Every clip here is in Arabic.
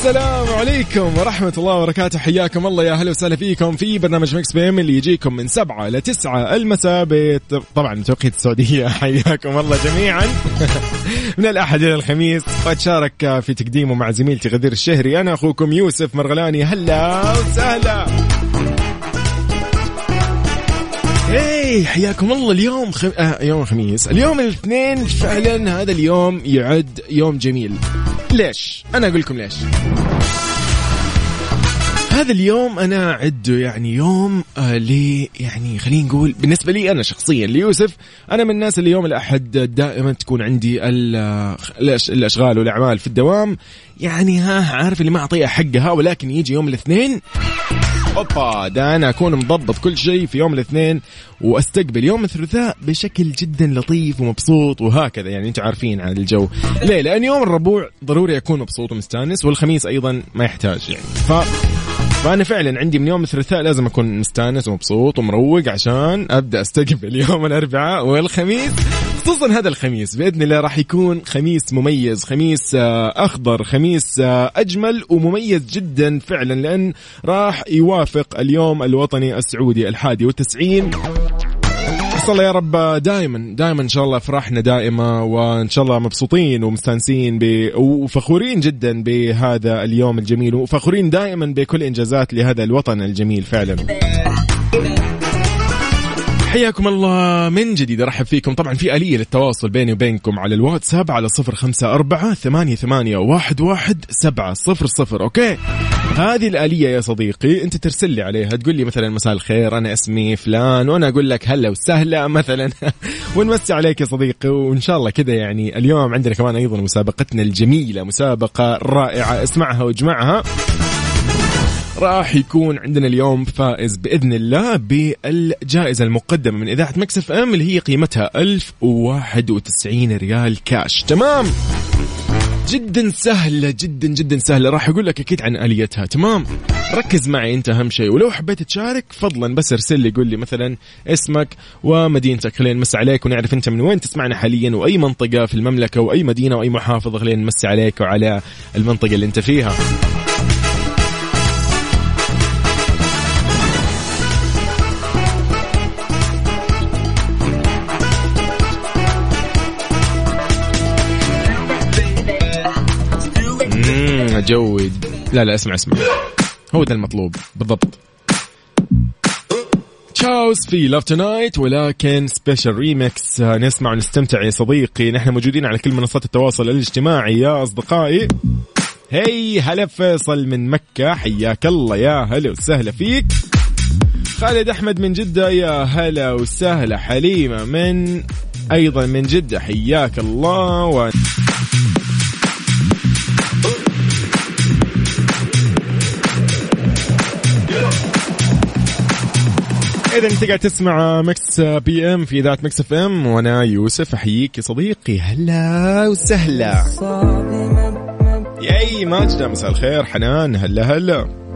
السلام عليكم ورحمة الله وبركاته. حياكم الله يا هلا وسهلا فيكم في برنامج Mix PM اللي يجيكم من سبعة إلى تسعة المساء. طبعا توقيت السعودية. حياكم الله جميعا. من الأحد إلى الخميس. وأتشارك في تقديمه مع زميلتي غدير الشهري. أنا أخوكم يوسف مرغلاني. هلا وسهلا. هي حياكم الله اليوم خم... آه يوم الخميس. اليوم الاثنين فعلا هذا اليوم يعد يوم جميل. ليش؟ أنا أقول لكم ليش. هذا اليوم أنا اعده يعني يوم آه لي يعني خلينا نقول بالنسبة لي أنا شخصيا ليوسف أنا من الناس اللي يوم الأحد دائما تكون عندي الأشغال والأعمال في الدوام. يعني ها عارف اللي ما أعطيها حقها ولكن يجي يوم الاثنين أوبا ده أنا أكون مضبط كل شيء في يوم الاثنين وأستقبل يوم الثلاثاء بشكل جدا لطيف ومبسوط وهكذا. يعني أنتم عارفين عن الجو. ليه؟ لأن يوم الربوع ضروري أكون مبسوط ومستانس والخميس أيضا ما يحتاج يعني. ف فأنا فعلا عندي من يوم الثلاثاء لازم أكون مستانس ومبسوط ومروق عشان أبدأ أستقبل يوم الأربعاء والخميس. خصوصا هذا الخميس بإذن الله راح يكون خميس مميز خميس آه، أخضر خميس آه، أجمل ومميز جدا فعلا لأن راح يوافق اليوم الوطني السعودي الحادي والتسعين. الله يا رب دائما دائما إن شاء الله افراحنا دائمه وإن شاء الله مبسوطين ومستانسين ب... وفخورين جدا بهذا اليوم الجميل وفخورين دائما بكل إنجازات لهذا الوطن الجميل فعلا. حياكم الله من جديد. أرحب فيكم طبعا في آلية للتواصل بيني وبينكم على الواتساب على صفر خمسة أربعة ثمانية, ثمانية واحد, واحد سبعة صفر صفر. أوكي؟ هذه الآلية يا صديقي أنت ترسل لي عليها تقول لي مثلا مساء الخير أنا اسمي فلان وأنا أقول لك هلا وسهلا مثلا. ونمسي عليك يا صديقي وإن شاء الله كذا يعني اليوم عندنا كمان أيضا مسابقتنا الجميلة مسابقة رائعة. اسمعها واجمعها. راح يكون عندنا اليوم فائز بإذن الله بالجائزة المقدمة من إذاعة مكسف إم اللي هي قيمتها 1091 ريال كاش. تمام؟ جدا سهلة جدا جدا سهلة. راح أقول لك أكيد عن آليتها. تمام؟ ركز معي أنت أهم شيء. ولو حبيت تشارك فضلا بس ارسل لي قول لي مثلا اسمك ومدينتك. خلينا نمسي عليك ونعرف أنت من وين تسمعنا حاليا وأي منطقة في المملكة وأي مدينة وأي محافظة. خلينا نمسي عليك وعلى المنطقة اللي أنت فيها. اجود لا لا اسمع اسمع. هو ده المطلوب. بالضبط. تشاوس في love tonight ولكن special remix نسمع ونستمتع يا صديقي. نحن موجودين على كل منصات التواصل الاجتماعي يا أصدقائي. هي هلا فيصل من مكة. حياك الله يا هلا وسهلا فيك. خالد أحمد من جدة يا هلا وسهلا. حليمة من أيضا من جدة. حياك الله. و... إذا أنت قاعد تسمع Mix PM في إذاعة Mix FM وأنا يوسف أحييك يا صديقي. هلا وسهلا. ياي ماجدة مساء الخير. حنان هلا هلا.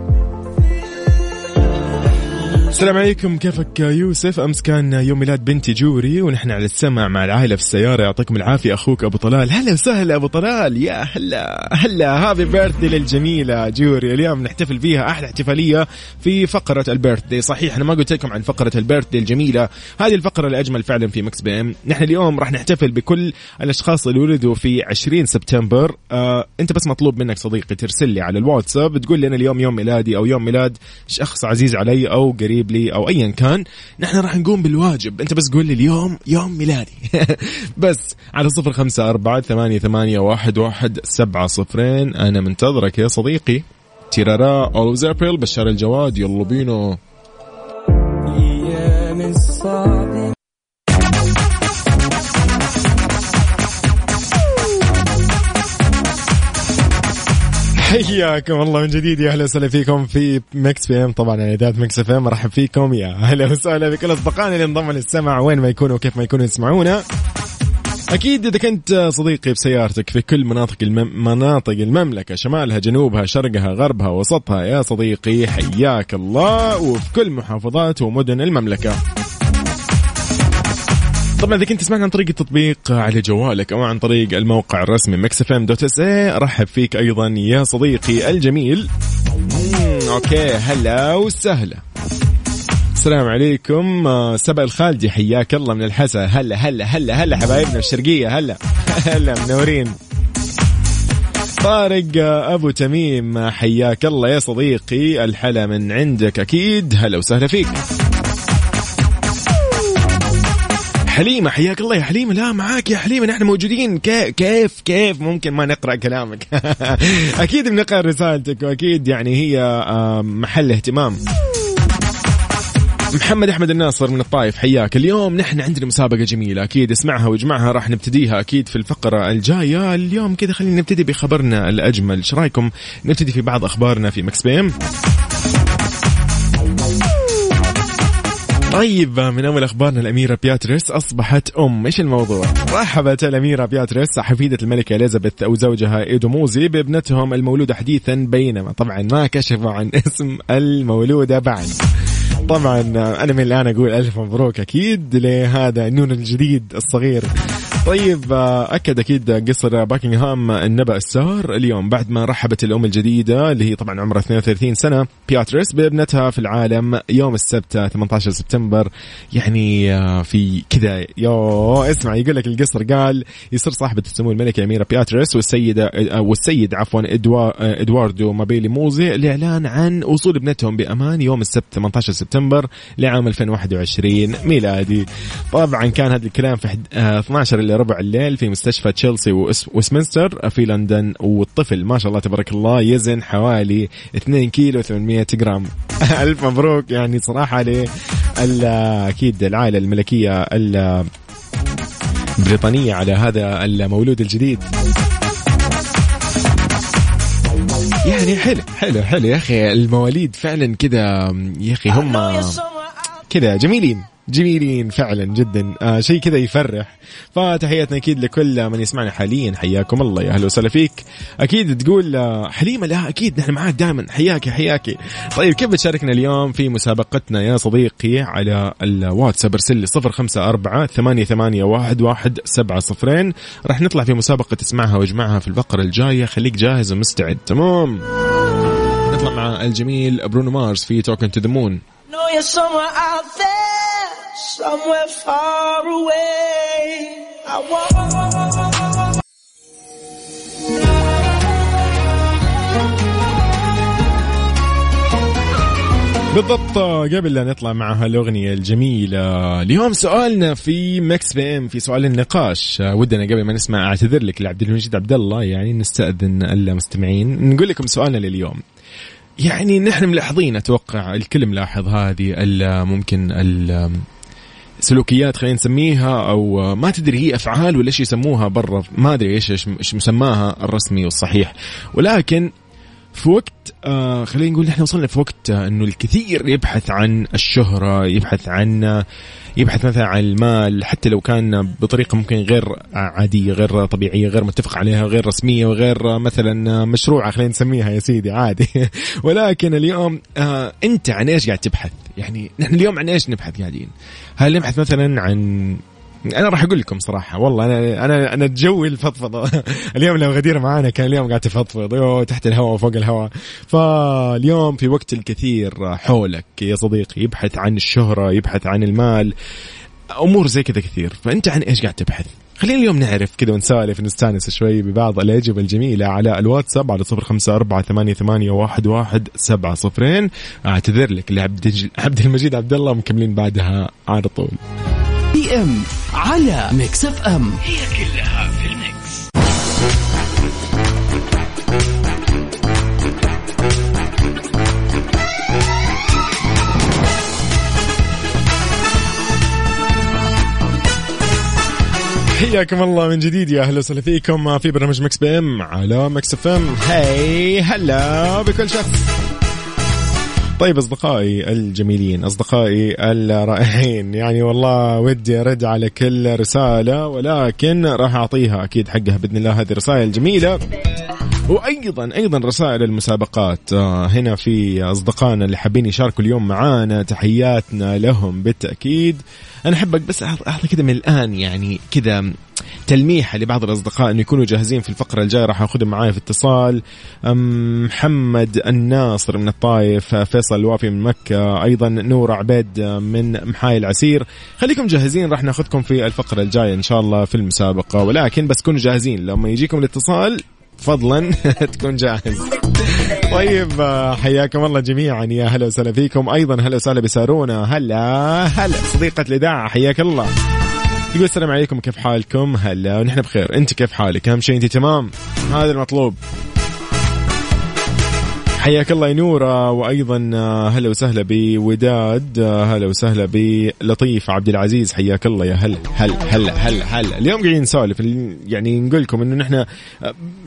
السلام عليكم. كيفك يوسف؟ أمس كان يوم ميلاد بنتي جوري ونحن على السمع مع العائلة في السيارة. يعطيكم العافية أخوك أبو طلال. هلا وسهلا أبو طلال. يا هلا هلا. happy birthday للجميلة جوري. اليوم نحتفل فيها أحلى احتفالية في فقرة ال birthday صحيح أنا ما قلت لكم عن فقرة ال birthday الجميلة. هذه الفقرة الاجمل فعلا في Mix PM. نحن اليوم راح نحتفل بكل الأشخاص اللي ولدوا في 20 سبتمبر. آه أنت بس مطلوب منك صديقي ترسل لي على الواتساب تقول لي أنا اليوم يوم ميلادي أو يوم ميلاد شخص عزيز علي أو قريب لي أو ايا كان نحن راح نقوم بالواجب. أنت بس قول لي اليوم يوم ميلادي. بس على صفر خمسة أربعة ثمانية, ثمانية واحد, واحد سبعة صفرين. أنا منتظرك يا صديقي. تيرارا أولوز أبريل بشار الجواد يلا بينا. حياكم الله من جديد يا أهلا وسهلا فيكم في Mix PM طبعا على إذاعة Mix FM ارحب فيكم يا أهلا وسهلا بكل أصدقائنا اللي انضموا للسمع وين ما يكونوا وكيف ما يكونوا يسمعونا. أكيد إذا كنت صديقي بسيارتك في كل مناطق المم... مناطق المملكة شمالها جنوبها شرقها غربها وسطها يا صديقي حياك الله. وفي كل محافظات ومدن المملكة. طبعا إذا كنت تسمعنا عن طريق التطبيق على جوالك أو عن طريق الموقع الرسمي Mix FM dot SA ارحب فيك أيضا يا صديقي الجميل. okay هلا وسهلا. السلام عليكم آه، سبأ الخالدي حياك الله من الحسا. هلا هلا هلا هلا حبايبنا الشرقية هلا. هلا منورين. طارق آه، أبو تميم حياك الله يا صديقي. الحلا من عندك أكيد. هلا وسهلا فيك. حليمة حياك الله يا حليمة. لا معاك يا حليمة. نحن موجودين. كيف كيف ممكن ما نقرأ كلامك؟ أكيد بنقرأ رسالتك وأكيد يعني هي محل اهتمام. محمد أحمد الناصر من الطايف حياك. اليوم نحن عندنا مسابقة جميلة. أكيد اسمعها واجمعها راح نبتديها أكيد في الفقرة الجاية. اليوم كذا خلينا نبتدي بخبرنا الأجمل. إيش رأيكم؟ نبتدي في بعض أخبارنا في مكس بيم طيب من أول أخبارنا الأميرة بياتريس أصبحت أم. إيش الموضوع؟ رحبت الأميرة بياتريس حفيدة الملكة إليزابيث وزوجها ايدو موزي بابنتهم المولوده حديثا بينما. طبعا ما كشفوا عن اسم المولوده بعد. طبعا أنا من الان أقول ألف مبروك أكيد لهذا النونو الجديد الصغير. طيب أكد أكيد قصر باكنغهام النبأ السار اليوم بعد ما رحبت الأم الجديدة اللي هي طبعا عمرها 32 سنة بياتريس بابنتها في العالم يوم السبت 18 سبتمبر. يعني في كذا يو اسمع يقول لك القصر قال يصير صاحبة السمو الملكي الأميرة بياتريس والسيدة والسيد عفوا إدواردو مابيلي موزي الاعلان عن وصول ابنتهم بأمان يوم السبت 18 سبتمبر لعام 2021 ميلادي. طبعا كان هذا الكلام في 12 إلى ربع الليل في مستشفى تشيلسي وسمنستر في لندن والطفل. ما شاء الله تبارك الله يزن حوالي 2 كيلو 800 جرام. ألف مبروك يعني صراحة ل أكيد العائلة الملكية البريطانيه على هذا المولود الجديد. يعني حلو حلو حلو يا أخي. المواليد فعلا كذا يا أخي هم كذا جميلين. جميلين فعلا جدا. آه شيء كذا يفرح. فتحياتنا أكيد لكل من يسمعنا حاليا. حياكم الله يا أهلا وسهلا فيك. أكيد تقول آه حليمة لا أكيد نحن معاك دائما حياك حياكي طيب كيف بتشاركنا اليوم في مسابقتنا يا صديقي على الواتساب؟ ارسل لي 054 ثمانية ثمانية واحد واحد سبعة صفرين. راح نطلع في مسابقة تسمعها وأجمعها في الفقرة الجاية. خليك جاهز ومستعد. تمام. نطلع مع الجميل برونو مارس في Talking to the Moon somewhere far away. I want. بالضبط قبل لا نطلع مع هالأغنية الجميلة اليوم سؤالنا في Mix PM في سؤال النقاش ودنا قبل ما نسمع أعتذر لك لعبد المجيد عبد الله يعني نستأذن المستمعين نقول لكم سؤالنا لليوم يعني نحن ملاحظين أتوقع الكل ملاحظ هذه ممكن سلوكيات خلينا نسميها أو ما تدري هي أفعال ولا إيش يسموها برا ما أدري إيش إيش مسماها الرسمي والصحيح. ولكن في وقت آه خلينا نقول نحن وصلنا في وقت آه إنه الكثير يبحث عن الشهرة يبحث عن يبحث مثلا عن المال حتى لو كان بطريقة ممكن غير عادية غير طبيعية غير متفق عليها غير رسمية وغير مثلا مشروعة خلينا نسميها يا سيدي عادي. ولكن اليوم آه أنت عن إيش قاعد تبحث؟ يعني نحن اليوم عن إيش نبحث قاعدين؟ هل نبحث مثلا عن أنا راح أقول لكم صراحة والله أنا أنا أنا جوي الفضفضه اليوم لو غدير معانا كان اليوم قاعد تفضفض تحت الهواء وفوق الهواء. فاليوم في وقت الكثير حولك يا صديقي يبحث عن الشهرة يبحث عن المال أمور زي كذا كثير. فأنت عن إيش قاعد تبحث؟ خلينا اليوم نعرف كذا ونسالف نستانس شوي ببعض الأجوبة الجميلة على الواتساب على صفر خمسة أربعة ثمانية, ثمانية واحد, واحد سبعة صفرين. أعتذر لك لعبد عبد المجيد عبد الله مكملين بعدها على طول. P M على Mix FM. هي كلها في ال mix. حياكم الله من جديد يا أهلا وسهلا فيكم في برنامج Mix PM على Mix FM. hi هلا بكل شخص طيب أصدقائي الجميلين أصدقائي الرائعين يعني والله ودي أرد على كل رسالة ولكن راح أعطيها أكيد حقها بإذن الله هذه الرسائل الجميله وأيضا أيضا رسائل المسابقات. آه، هنا في أصدقائنا اللي حابين يشاركوا اليوم معانا تحياتنا لهم بالتأكيد. أنا أحبك بس اعطي كذا من الآن يعني كذا تلميحه لبعض الأصدقاء إنه يكونوا جاهزين في الفقرة الجاية راح أخذهم معايا في اتصال. محمد الناصر من الطايف فيصل الوافي من مكة أيضا نور عبيد من محاي العسير خليكم جاهزين راح ناخذكم في الفقرة الجاية إن شاء الله في المسابقة. ولكن بس كونوا جاهزين لما يجيكم الاتصال فضلا. تكون جاهز. طيب حياكم الله جميعا. يا هلا وسهلا فيكم. أيضا هلا وسهلا بسارونا. هلا هلا صديقة الإذاعة. حياك الله. يقول السلام عليكم. كيف حالكم؟ هلا ونحن بخير. أنت كيف حالك؟ أهم شيء أنت تمام؟ هذا المطلوب. حياك الله يا نورة وأيضا آه، هلا وسهلا بوداد آه، هلا وسهلا بلطيف عبد العزيز حياك الله يا هلا هلا هلا هلا هلا. اليوم قاعدين نسولف يعني نقول لكم إنه نحن آه،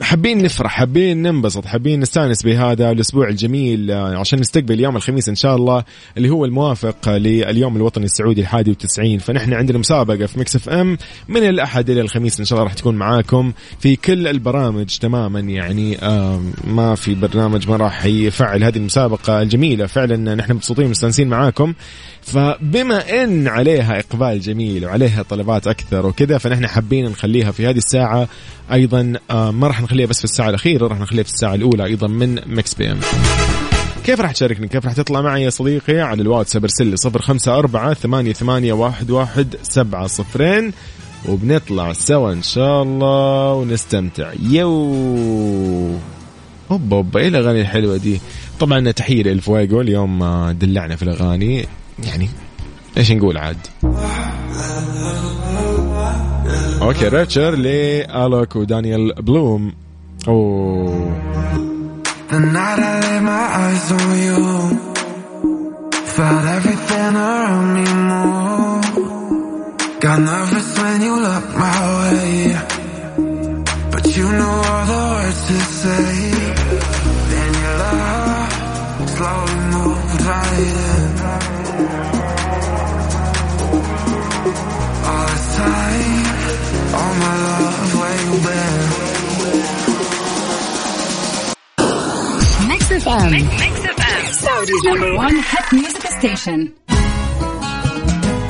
حابين نفرح حابين ننبسط حابين نستانس بهذا الأسبوع الجميل عشان نستقبل يوم الخميس إن شاء الله اللي هو الموافق لليوم الوطني السعودي الحادي والتسعين. فنحن عندنا مسابقة في Mix FM من الأحد إلى الخميس إن شاء الله راح تكون معاكم في كل البرامج تماما يعني ما في برنامج ما راح يفعل هذه المسابقة الجميلة. فعلا نحن مبسوطين مستانسين معاكم. فبما إن عليها إقبال جميل وعليها طلبات أكثر وكذا فنحن حابين نخليها في هذه الساعة. أيضا آه، ما راح نخليها بس في الساعة الأخيرة راح نخليها في الساعة الأولى أيضا من Mix PM. كيف راح تشاركني؟ كيف راح تطلع معي يا صديقي؟ على الواتساب ارسل لي صفر خمسة أربعة ثمانية, ثمانية واحد, واحد سبعة صفرين. وبنطلع سوا إن شاء الله ونستمتع. يو! هوبا هوبا إيه الاغاني الحلوه دي. طبعا تحية للفويجو اليوم آه، دلعنا في الأغاني. يعني إيش نقول عاد؟ okay ريتشر لي آلوك ودانيال بلوم. أو Got nervous when you look my way. But you know all the words to say.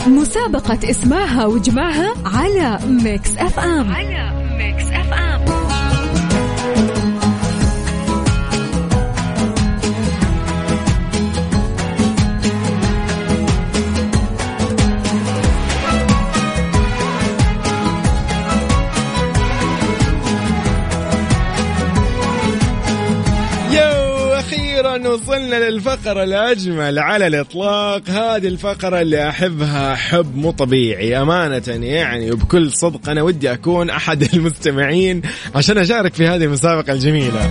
مسابقة اسمعها وجمعها على Mix FM على Mix وصلنا للفقرة الأجمل على الإطلاق. هذه الفقرة اللي أحبها حب مو طبيعي. أمانة يعني وبكل صدق أنا ودي أكون أحد المستمعين عشان أشارك في هذه المسابقة الجميلة.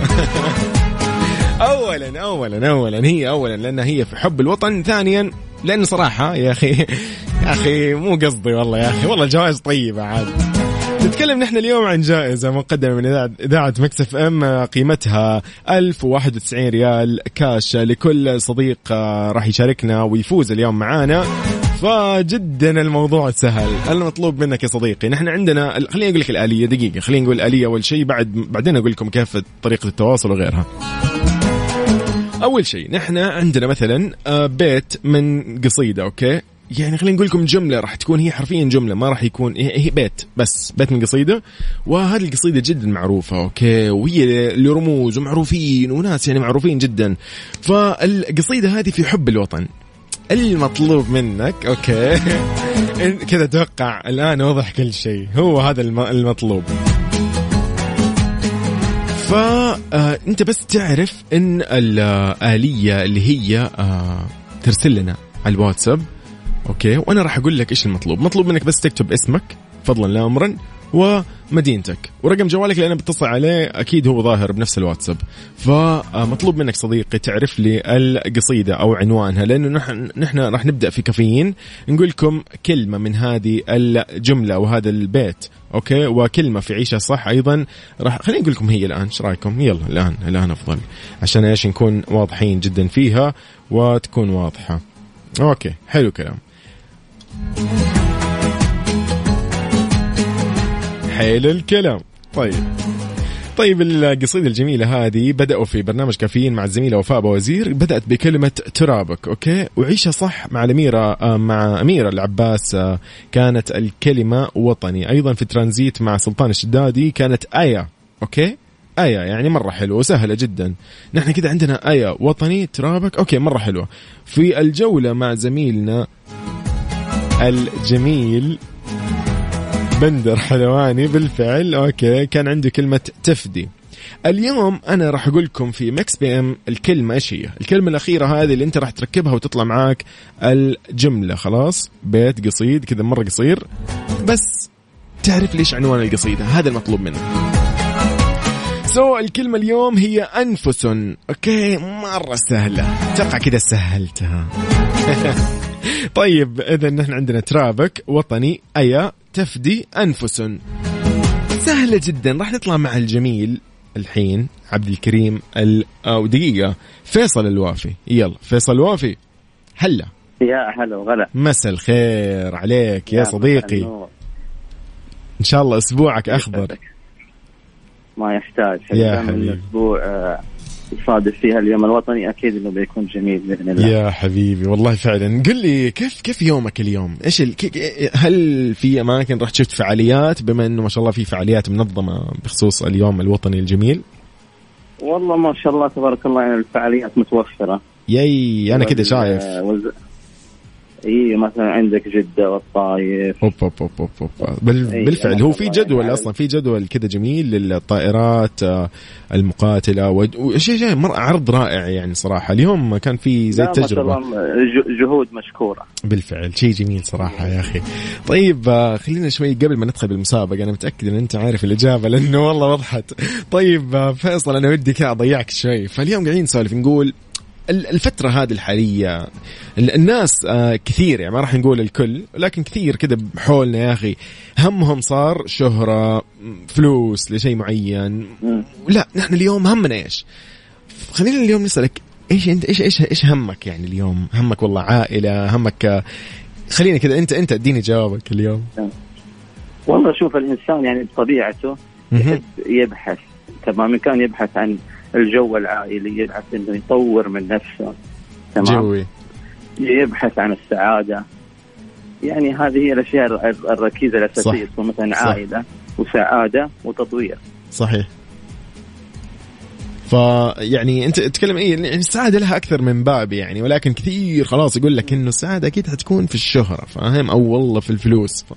اولا اولا اولا هي اولا لأن هي في حب الوطن. ثانيا لأن صراحة يا أخي يا أخي مو قصدي والله يا أخي. والله الجوائز طيبة عاد. نتكلم نحن اليوم عن جائزة مقدمة من إذاعة مكسف أم. قيمتها 1091 ريال كاش لكل صديق آه، راح يشاركنا ويفوز اليوم معانا. فجدا الموضوع سهل. المطلوب منك يا صديقي نحن عندنا خليني أقول لك الآلية دقيقة خليني نقول الآلية أول شيء بعد بعدين أقول لكم كيف طريقة التواصل وغيرها. أول شيء نحن عندنا مثلا آه، بيت من قصيدة okay؟ يعني خلينا نقول لكم جملة راح تكون هي حرفيا جملة ما راح يكون هي بيت بس بيت من قصيدة. وهذه القصيدة جدا معروفة okay؟ وهي لرموز ومعروفين وناس يعني معروفين جدا. فالقصيدة هذه في حب الوطن. المطلوب منك okay؟ كذا أتوقع الآن وضح كل شيء. هو هذا المطلوب. فانت آه، بس تعرف إن الآلية اللي هي آه، ترسل لنا على الواتساب. أوكي؟ وأنا راح أقول لك إيش المطلوب. مطلوب منك بس تكتب اسمك فضلا لا امرا مدينتك ورقم جوالك اللي أنا بتصل عليه أكيد هو ظاهر بنفس الواتساب. فمطلوب منك صديقي تعرف لي القصيدة أو عنوانها لأنه نحن نحن راح نبدأ في كافيين نقول لكم كلمة من هذه الجملة أو هذا البيت. okay؟ وكلمة في عيشه صح أيضا. راح خليني أقول لكم هي الآن إيش رأيكم؟ يلا الان الآن أفضل. عشان إيش؟ نكون واضحين جدا فيها وتكون واضحة. okay حلو كلام. حلو الكلام. طيب. طيب القصيدة الجميلة هذه بدأوا في برنامج كافيين مع الزميلة وفاء وزير. بدأت بكلمة ترابك okay؟ وعيشها صح مع الأميرة آه، مع أميرة العباس آه، كانت الكلمة وطني. أيضا في ترانزيت مع سلطان الشدادي كانت أيا okay؟ أيا يعني مرة حلوة وسهلة جدا. نحن كده عندنا أيا وطني ترابك okay مرة حلوة. في الجولة مع زميلنا الجميل. بندر حلواني بالفعل. okay كان عنده كلمة تفدي. اليوم أنا راح أقول لكم في Mix PM الكلمة إيش هي؟ الكلمة الأخيرة هذه اللي أنت راح تركبها وتطلع معاك الجملة. خلاص؟ بيت قصيد كذا مرة قصير. بس تعرف ليش عنوان القصيدة؟ هذا المطلوب منك. so, الكلمة اليوم هي أنفس. okay مرة سهلة. أتوقع كذا سهلتها. طيب إذا نحن عندنا ترابك وطني أيا تفدي أنفس سهلة جدا راح نطلع مع الجميل الحين عبد الكريم ال... أو دقيقة. فيصل الوافي. يلا فيصل الوافي. هلا. يا هلا وغلا. مسا الخير عليك يا, يا صديقي. إن شاء الله أسبوعك أخضر. ما يحتاج. يا حبيبي. الأسبوع آه، يصادف فيها اليوم الوطني أكيد إنه بيكون جميل بإذن الله. يا حبيبي والله فعلا. قل لي كيف كيف يومك اليوم؟ إيش ال... هل في أماكن رحت شفت فعاليات؟ بما إنه ما شاء الله في فعاليات منظمة بخصوص اليوم الوطني الجميل؟ والله ما شاء الله تبارك الله يعني الفعاليات متوفرة. ياي أنا كده شايف. وز... إي مثلا عندك جدة والطايف. اوب اوب اوب اوب, أوب. بال... بالفعل هو في جدول يعني أصلا في جدول كذا جميل للطائرات آه، المقاتلة وشيء شيء مر... عرض رائع يعني صراحة. اليوم كان في زي التجربه جهود مشكورة. بالفعل شيء جميل صراحة يا أخي. طيب آه، خلينا شوي قبل ما ندخل بالمسابقة أنا متأكد إن أنت عارف الإجابة لأنه والله وضحت. طيب آه، فيصل أنا ودي كذا أضيعك شوي. فاليوم قاعدين نسولف نقول الفترة هذه الحالية الناس آه، كثير يعني ما راح نقول الكل لكن كثير كذا بحولنا يا أخي. همهم صار شهرة فلوس لشيء معين. لا نحن اليوم همنا إيش؟ خلينا اليوم نسألك إيش أنت إيش إيش إيش همك يعني اليوم؟ همك والله عائلة همك خلينا كذا أنت أنت اديني جوابك اليوم. والله شوف الإنسان يعني بطبيعته يبحث تمام؟ كان يبحث عن الجو العائلي يبحث إنه يطور من نفسه تمام؟ جوي. يبحث عن السعادة. يعني هذه هي الأشياء الركيزة الأساسية تكون مثلا عائلة وسعادة وتطوير. صحيح. فيعني انت تتكلم إيه يعني السعادة لها أكثر من باب يعني ولكن كثير خلاص يقول لك إنه السعادة أكيد حتكون في الشهرة فاهم؟ أو والله في الفلوس. ف...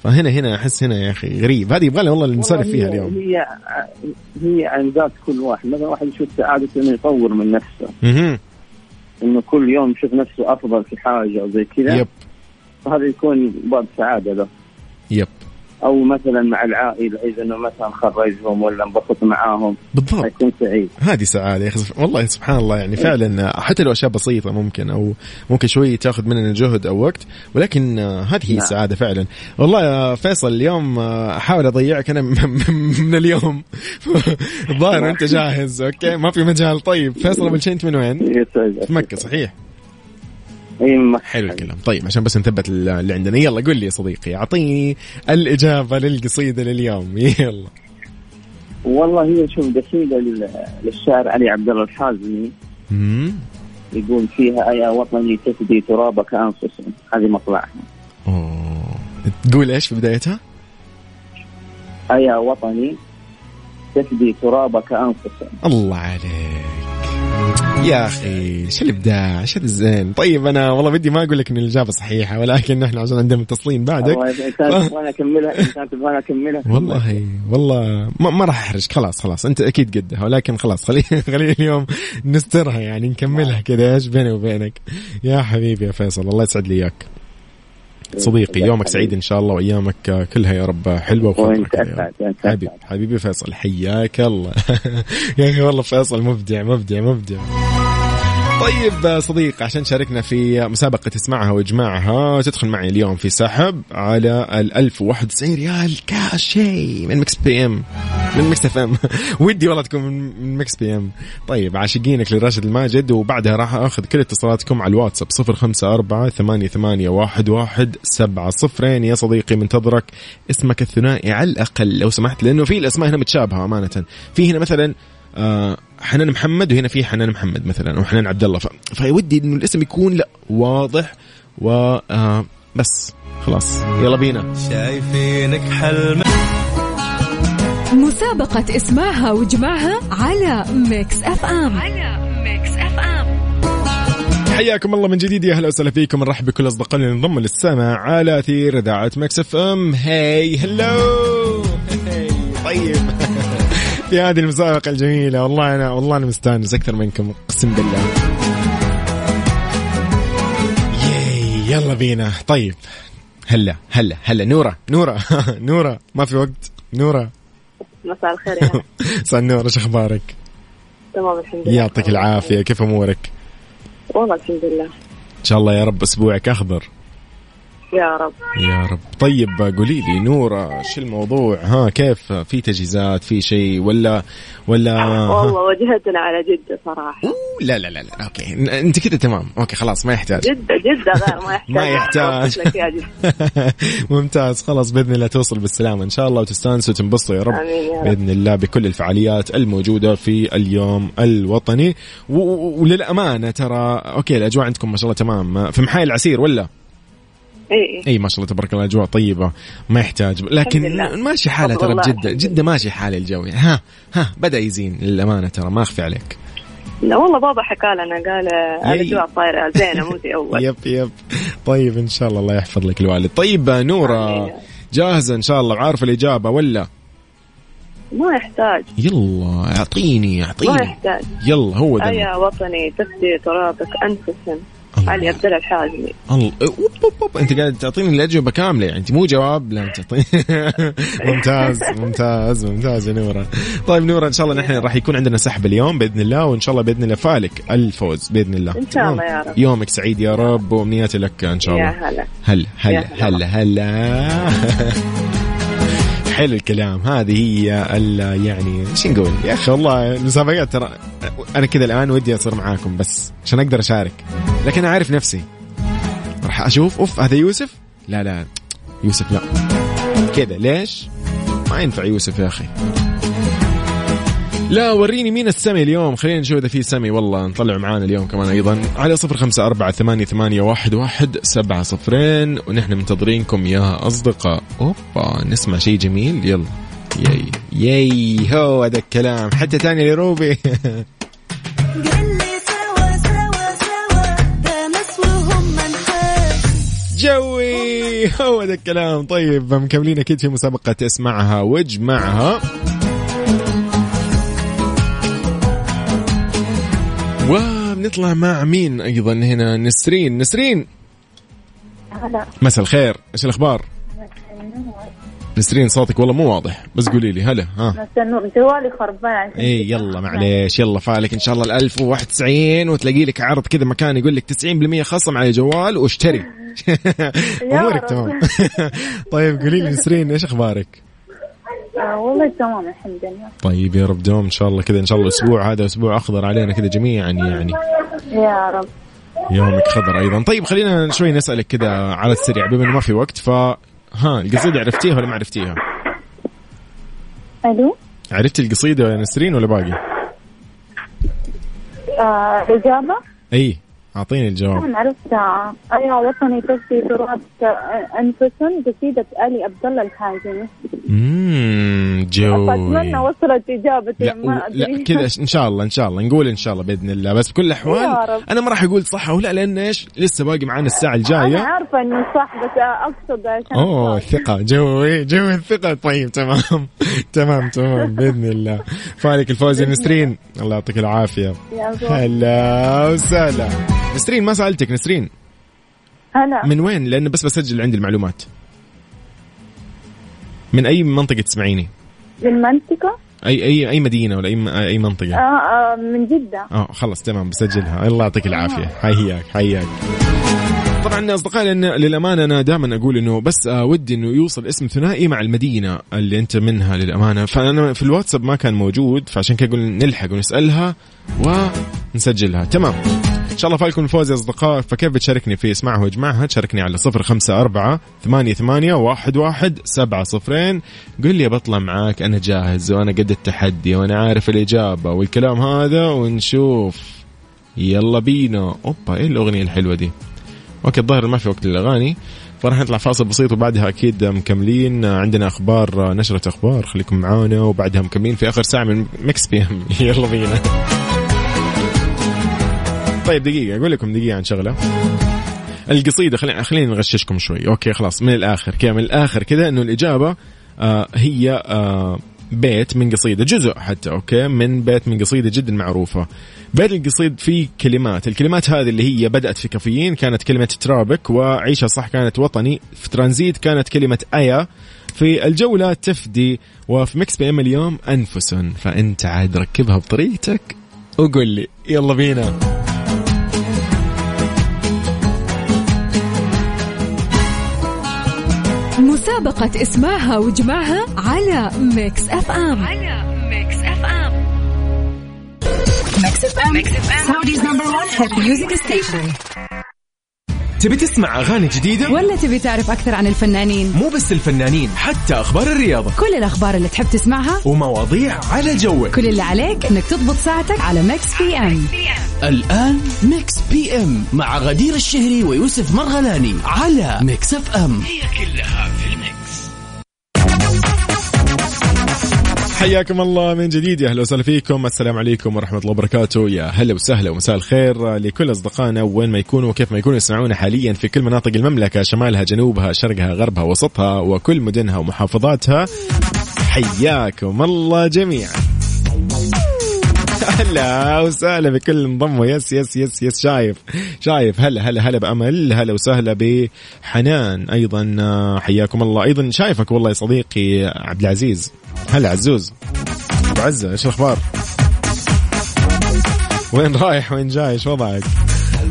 فهنا هنا أحس هنا يا أخي غريب. هذه يبغى والله نسولف فيها اليوم. هي هي عن ذات كل واحد. مثلا واحد يشوف سعادته إنه يطور من نفسه. إنه كل يوم يشوف نفسه أفضل في حاجة أو زي كذا. يب. فهذا يكون باب سعادة له. يب. أو مثلا مع العائلة إذا إنه مثلا خرجهم ولا انبسط معاهم. بالضبط. حيكون سعيد. هذه سعادة يا أخي. والله سبحان الله يعني فعلا حتى لو أشياء بسيطة ممكن أو ممكن شوي تأخذ مننا جهد أو وقت ولكن هذه هي نعم. السعادة فعلا. والله يا فيصل اليوم أحاول أضيعك أنا من اليوم. الظاهر أنت جاهز أوكي؟ ما في مجال. طيب فيصل شيء أنت من وين؟ في مكة صحيح؟ حلو الكلام. طيب عشان بس نثبت اللي عندنا يلا قول لي يا صديقي. أعطيني الإجابة للقصيدة لليوم. يلا. والله هي شوف قصيدة للشاعر علي عبد الله الحازمي. يقول فيها يا وطني تفدي ترابك أنفس. هذه مطلعها. أوه. تقول إيش في بدايتها؟ أيا وطني تفدي ترابك أنفس. الله عليك. يا أخي إيش الإبداع؟ إيش الزين؟ طيب أنا والله بدي ما أقول لك إن الإجابة صحيحة ولكن نحن عشان عندنا متصلين بعدك. وأنا أكملها كانت وأنا أكملها. والله والله ما, ما راح احرجك خلاص خلاص أنت أكيد قدها ولكن خلاص خلينا خلينا اليوم نسترها يعني نكملها كذا إيش بيني وبينك؟ يا حبيبي يا فيصل الله يسعد لي إياك. صديقي يومك سعيد إن شاء الله وأيامك كلها يا رب حلوة أسعد حبيبي حبيبي فيصل حياك الله. يا أخي والله فيصل مبدع مبدع مبدع. طيب صديق عشان تشاركنا في مسابقة تسمعها واجمعها تدخل معي اليوم في سحب على ال 1091 ريال كاشي من Mix PM من Mix FM. ودي والله تكون من Mix PM. طيب عاشقينك لراشد الماجد وبعدها راح أخذ كل اتصالاتكم على الواتساب 054 ثمانية ثمانية واحد واحد سبعة صفرين. يا صديقي منتظرك اسمك الثنائي على الأقل لو سمحت لأنه في الأسماء هنا متشابهة أمانة. في هنا مثلا آه حنان محمد وهنا في حنان محمد مثلا أو حنان عبد الله. فودي إنه الاسم يكون لا واضح و آه بس. خلاص. يلا بينا. شايفينك حلم. مسابقة اسمعها وجمعها على Mix FM. على Mix FM. حياكم الله من جديد يا أهلا وسهلا فيكم. نرحب بكل أصدقائنا اللي انضموا للسمع على أثير إذاعة Mix FM. hi hello. طيب. في هذه المسابقة الجميلة. والله أنا والله أنا مستانس أكثر منكم أقسم بالله. ياي يلا بينا. طيب هلا هلا هلا. نورة نورة نورة ما في وقت. نورة. مساء الخير يا مساء النور إيش أخبارك؟ تمام الحمد لله. يعطيك العافية. كيف أمورك؟ والله الحمد لله. إن شاء الله يا رب أسبوعك أخضر. يا رب. يا رب. طيب قولي لي نورة شو الموضوع؟ ها كيف في تجهيزات في شيء ولا ولا والله وجهتنا على جدة صراحة. لا لا لا لا okay. أنت كذا تمام. okay خلاص ما يحتاج. جدة جدة غير ما يحتاج. ما يحتاج. ممتاز. خلاص بإذن الله توصل بالسلامة. إن شاء الله وتستانسوا وتنبسطوا يا رب. بإذن الله بكل الفعاليات الموجودة في اليوم الوطني. وللأمانة ترى okay الأجواء عندكم ما شاء الله تمام. في محايل العسير ولا؟ اي اي ما شاء الله تبارك الله أجواء طيبة ما يحتاج. لكن ماشي حالة ترى بجدة جدة ماشي حال الجو ها ها بدأ يزين للأمانة ترى ما أخفي عليك. لا والله بابا حكى لنا قال الاجواء طايرة زينة مو زي أول. يب يب. طيب إن شاء الله الله يحفظ لك الوالد. طيب نورة جاهزة إن شاء الله؟ وعارفه الإجابة ولا؟ ما يحتاج. يلا أعطيني أعطيني. ما يحتاج. يلا هو ده يا وطني تفدي ترابك انفسا علي عبد الله. الحازمي الله أنت قاعد تعطيني الاجوبه كامله يعني أنت مو جواب لا تعطيني. ممتاز ممتاز ممتاز يا نوره طيب نوره إن شاء الله نحن راح يكون عندنا سحب اليوم بإذن الله وإن شاء الله بإذن الله فالك الفوز بإذن الله. إن شاء الله يا رب. يومك سعيد يا رب وأمنياتي لك إن شاء الله. يا هلا هلا هلا. هلا هلا. حلو الكلام. هذه هي يعني إيش نقول؟ يا أخي والله المسابقات ترى أنا كذا الآن ودي أصير معاكم بس عشان أقدر أشارك. لكن أعرف نفسي. راح أشوف أوف هذا يوسف؟ لا لا يوسف لا. كذا ليش؟ ما ينفع يوسف يا أخي. لا وريني مين السمي اليوم. خلينا نشوف إذا في سمي. والله نطلع معانا اليوم كمان أيضا. على صفر خمسة أربعة ثمانية, ثمانية واحد, واحد سبعة صفرين. ونحن منتظرينكم يا أصدقاء. أوبا نسمع شيء جميل. يلا. ياي. ياي. هو هذا الكلام. حتى تاني لروبي. جوي. هو ذا الكلام. طيب مكملين أكيد في مسابقة اسمعها واجمعها. وبنطلع مع مين أيضا هنا؟ نسرين. نسرين! هلا. مساء الخير. إيش الأخبار؟ نسرين صوتك والله مو واضح بس قولي لي هلا ها. مساء النور. جوالي خربان. اي يلا معليش يلا فالك إن شاء الله ال 1091 وتلاقي لك عرض كذا مكان يقول لك 90% خصم على الجوال واشتري. أمورك تمام. طيب قولي لي نسرين إيش أخبارك؟ آه والله تمام الحمد لله طيب يا رب دوم إن شاء الله كذا إن شاء الله أسبوع هذا أسبوع أخضر علينا كذا جميعا يعني يا رب يومك خضر أيضا طيب خلينا شوي نسألك كذا على السريع بما إنه ما في وقت ف ها القصيدة عرفتيها ولا ما عرفتيها؟ ألو عرفتي القصيدة يا نسرين ولا باقي؟ آه الإجابة؟ إي أعطيني الجواب. أنا عرفتها ايها وطني تبكي تراب انفس قصيده علي عبد الله الحازمي اممم جو أتمنى وصلت إجابتي لا ما أدري. لا كذا إن شاء الله إن شاء الله نقول إن شاء الله بإذن الله. بس بكل الاحوال أنا ما راح أقول صح أو لا لأن إيش؟ لسه باقي معنا الساعة الجاية. أنا عارفة إنه صح بس أقصد عشان أوه الثقه جو جو الثقة. طيب تمام. تمام تمام بإذن الله. فالك الفوز يا نسرين. الله. يعطيك العافية. هلا وسهلا. نسرين ما سألتك نسرين. هلا من وين؟ لأنه بس بسجل عندي المعلومات. من أي منطقة تسمعيني؟ من منطقة؟ أي أي أي مدينة ولا أي أي منطقة؟ آه آه من جدة. آه خلص تمام بسجلها. الله يعطيك العافية. حياك حياك. طبعا أصدقائي لأن للأمانة أنا دائما أقول إنه بس آه ودي إنه يوصل اسم ثنائي مع المدينة اللي أنت منها للأمانة. فأنا في الواتساب ما كان موجود فعشان كذا نلحق ونسألها ونسجلها. تمام. إن شاء الله فالكم الفوز يا أصدقاء فكيف بتشاركني في اسمعها واجمعها تشاركني على صفر خمسة أربعة ثمانية, ثمانية واحد, واحد سبعة صفرين. قل لي بطلع معاك أنا جاهز وأنا قد التحدي وأنا عارف الإجابة والكلام هذا ونشوف. يلا بينا. أوبا إيه الأغنية الحلوة دي؟ أوكي الظاهر ما في وقت للأغاني فراح نطلع فاصل بسيط وبعدها أكيد مكملين. عندنا أخبار نشرة أخبار خليكم معانا وبعدها مكملين في آخر ساعة من Mix PM. يلا بينا. طيب دقيقة أقول لكم دقيقة عن شغلة. القصيدة خلينا خلينا نغششكم شوي. أوكي خلاص من الآخر كذا من الآخر كذا إنه الإجابة آه هي آه بيت من قصيدة جزء حتى أوكي من بيت من قصيدة جدا معروفة. بيت القصيد فيه كلمات. الكلمات هذه اللي هي بدأت في كافيين كانت كلمة ترابك وعيشها صح كانت وطني. في ترانزيت كانت كلمة أيا. في الجولة تفدي وفي Mix PM اليوم أنفس فأنت عاد ركبها بطريقتك وقول لي يلا بينا. مسابقة اسمعها واجمعها على Mix FM. على Mix FM. Mix FM. Mix FM. Saudi's number 1 hit music station. تبي تسمع أغاني جديدة؟ ولا تبي تعرف أكثر عن الفنانين؟ مو بس الفنانين حتى أخبار الرياضة. كل الأخبار اللي تحب تسمعها ومواضيع على جوك. كل اللي عليك إنك تضبط ساعتك على Mix PM. الآن Mix PM مع غدير الشهري ويوسف مرغلاني على Mix FM. حياكم الله من جديد يا أهلا وسهلا فيكم. السلام عليكم ورحمة الله وبركاته. يا هلا وسهلا ومساء الخير لكل أصدقائنا وين ما يكونوا وكيف ما يكونوا يسمعونا حاليا في كل مناطق المملكة شمالها جنوبها شرقها غربها وسطها وكل مدنها ومحافظاتها. حياكم الله جميعا. هلا وسهلا بكل انضموا yes yes yes yes شايف. شايف. هلا هلا هلا بأمل. هلا وسهلا بحنان أيضا. آه، حياكم الله. أيضا شايفك والله يا صديقي عبد العزيز. هلا عزوز. عزة إيش الأخبار؟ وين رايح؟ وين جاي؟ إيش وضعك؟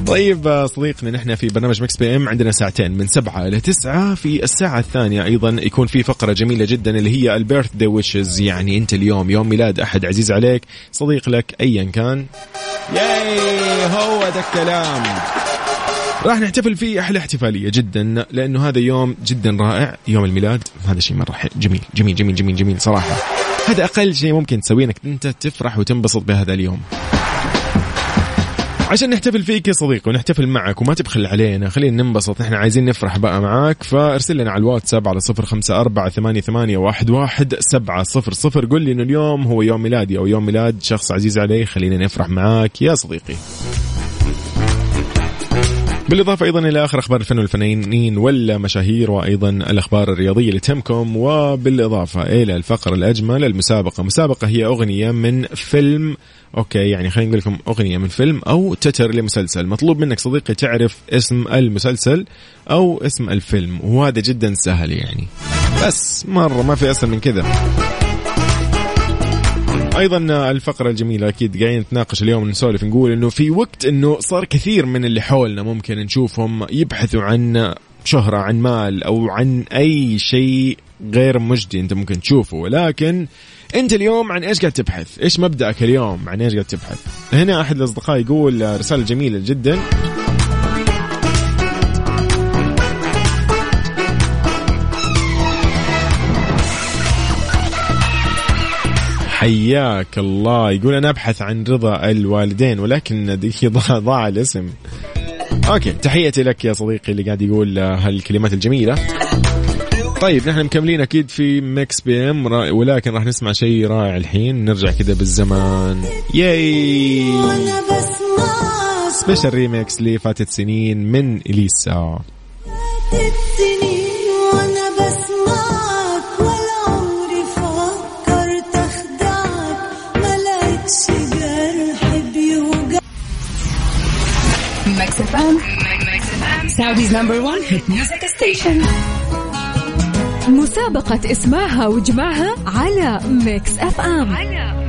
طيب آه، صديقنا نحن في برنامج Mix PM عندنا ساعتين من سبعة إلى تسعة. في الساعة الثانية أيضا يكون في فقرة جميلة جدا اللي هي ال birthday wishes يعني أنت اليوم يوم ميلاد أحد عزيز عليك صديق لك أيا كان. ياي هو ده الكلام. راح نحتفل فيه أحلى احتفالية جدا لأنه هذا يوم جدا رائع يوم الميلاد. هذا شيء مرة جميل جميل جميل جميل جميل صراحة. هذا أقل شيء ممكن تسويه إنك أنت تفرح وتنبسط بهذا اليوم. عشان نحتفل فيك يا صديقي ونحتفل معك وما تبخل علينا خلينا ننبسط نحن عايزين نفرح بقى معاك فارسل لنا على الواتساب على صفر خمسة أربعة ثمانية, ثمانية واحد, واحد سبعة صفر صفر قل لي إنه اليوم هو يوم ميلادي أو يوم ميلاد شخص عزيز علي خلينا نفرح معاك يا صديقي. بالإضافة أيضا إلى آخر أخبار الفن والفنانين والمشاهير وأيضا الأخبار الرياضية اللي تهمكم وبالإضافة إلى الفقرة الأجمل المسابقة. مسابقة هي أغنية من فيلم أوكي يعني خلينا نقول لكم أغنية من فيلم أو تتر لمسلسل. مطلوب منك صديقي تعرف اسم المسلسل أو اسم الفيلم وهذا جدا سهل يعني. بس مرة ما في أسهل من كذا. أيضا الفقرة الجميلة أكيد قاعدين نتناقش اليوم نسولف نقول إنه في وقت إنه صار كثير من اللي حولنا ممكن نشوفهم يبحثوا عن شهرة عن مال أو عن أي شيء غير مجدي أنت ممكن تشوفه ولكن أنت اليوم عن إيش قاعد تبحث؟ إيش مبدأك اليوم؟ عن إيش قاعد تبحث؟ هنا أحد الأصدقاء يقول رسالة جميلة جدا حياك الله. يقول أنا أبحث عن رضا الوالدين ولكن ضاع, الاسم. أوكي تحياتي لك يا صديقي اللي قاعد يقول هالكلمات الجميلة. طيب نحن مكملين أكيد في Mix PM ولكن راح نسمع شيء رائع الحين. نرجع كذا بالزمان. ياي! special remix لفاتت سنين من إليسا. سنين Mix FM Saudi's number one hit music station. مسابقة اسمعها واجمعها على Mix FM على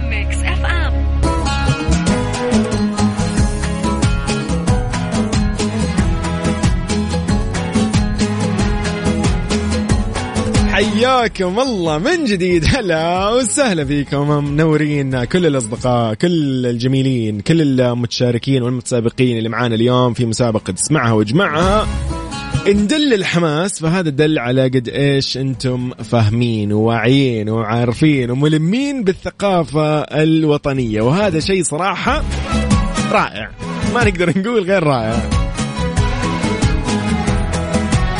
حياكم الله من جديد. هلا وسهلا فيكم. منورين كل الأصدقاء كل الجميلين كل المتشاركين والمتسابقين اللي معانا اليوم في مسابقة اسمعها واجمعها ان دل الحماس فهذا دل على قد إيش أنتم فاهمين وواعيين وعارفين وملمين بالثقافة الوطنية. وهذا شيء صراحة رائع. ما نقدر نقول غير رائع.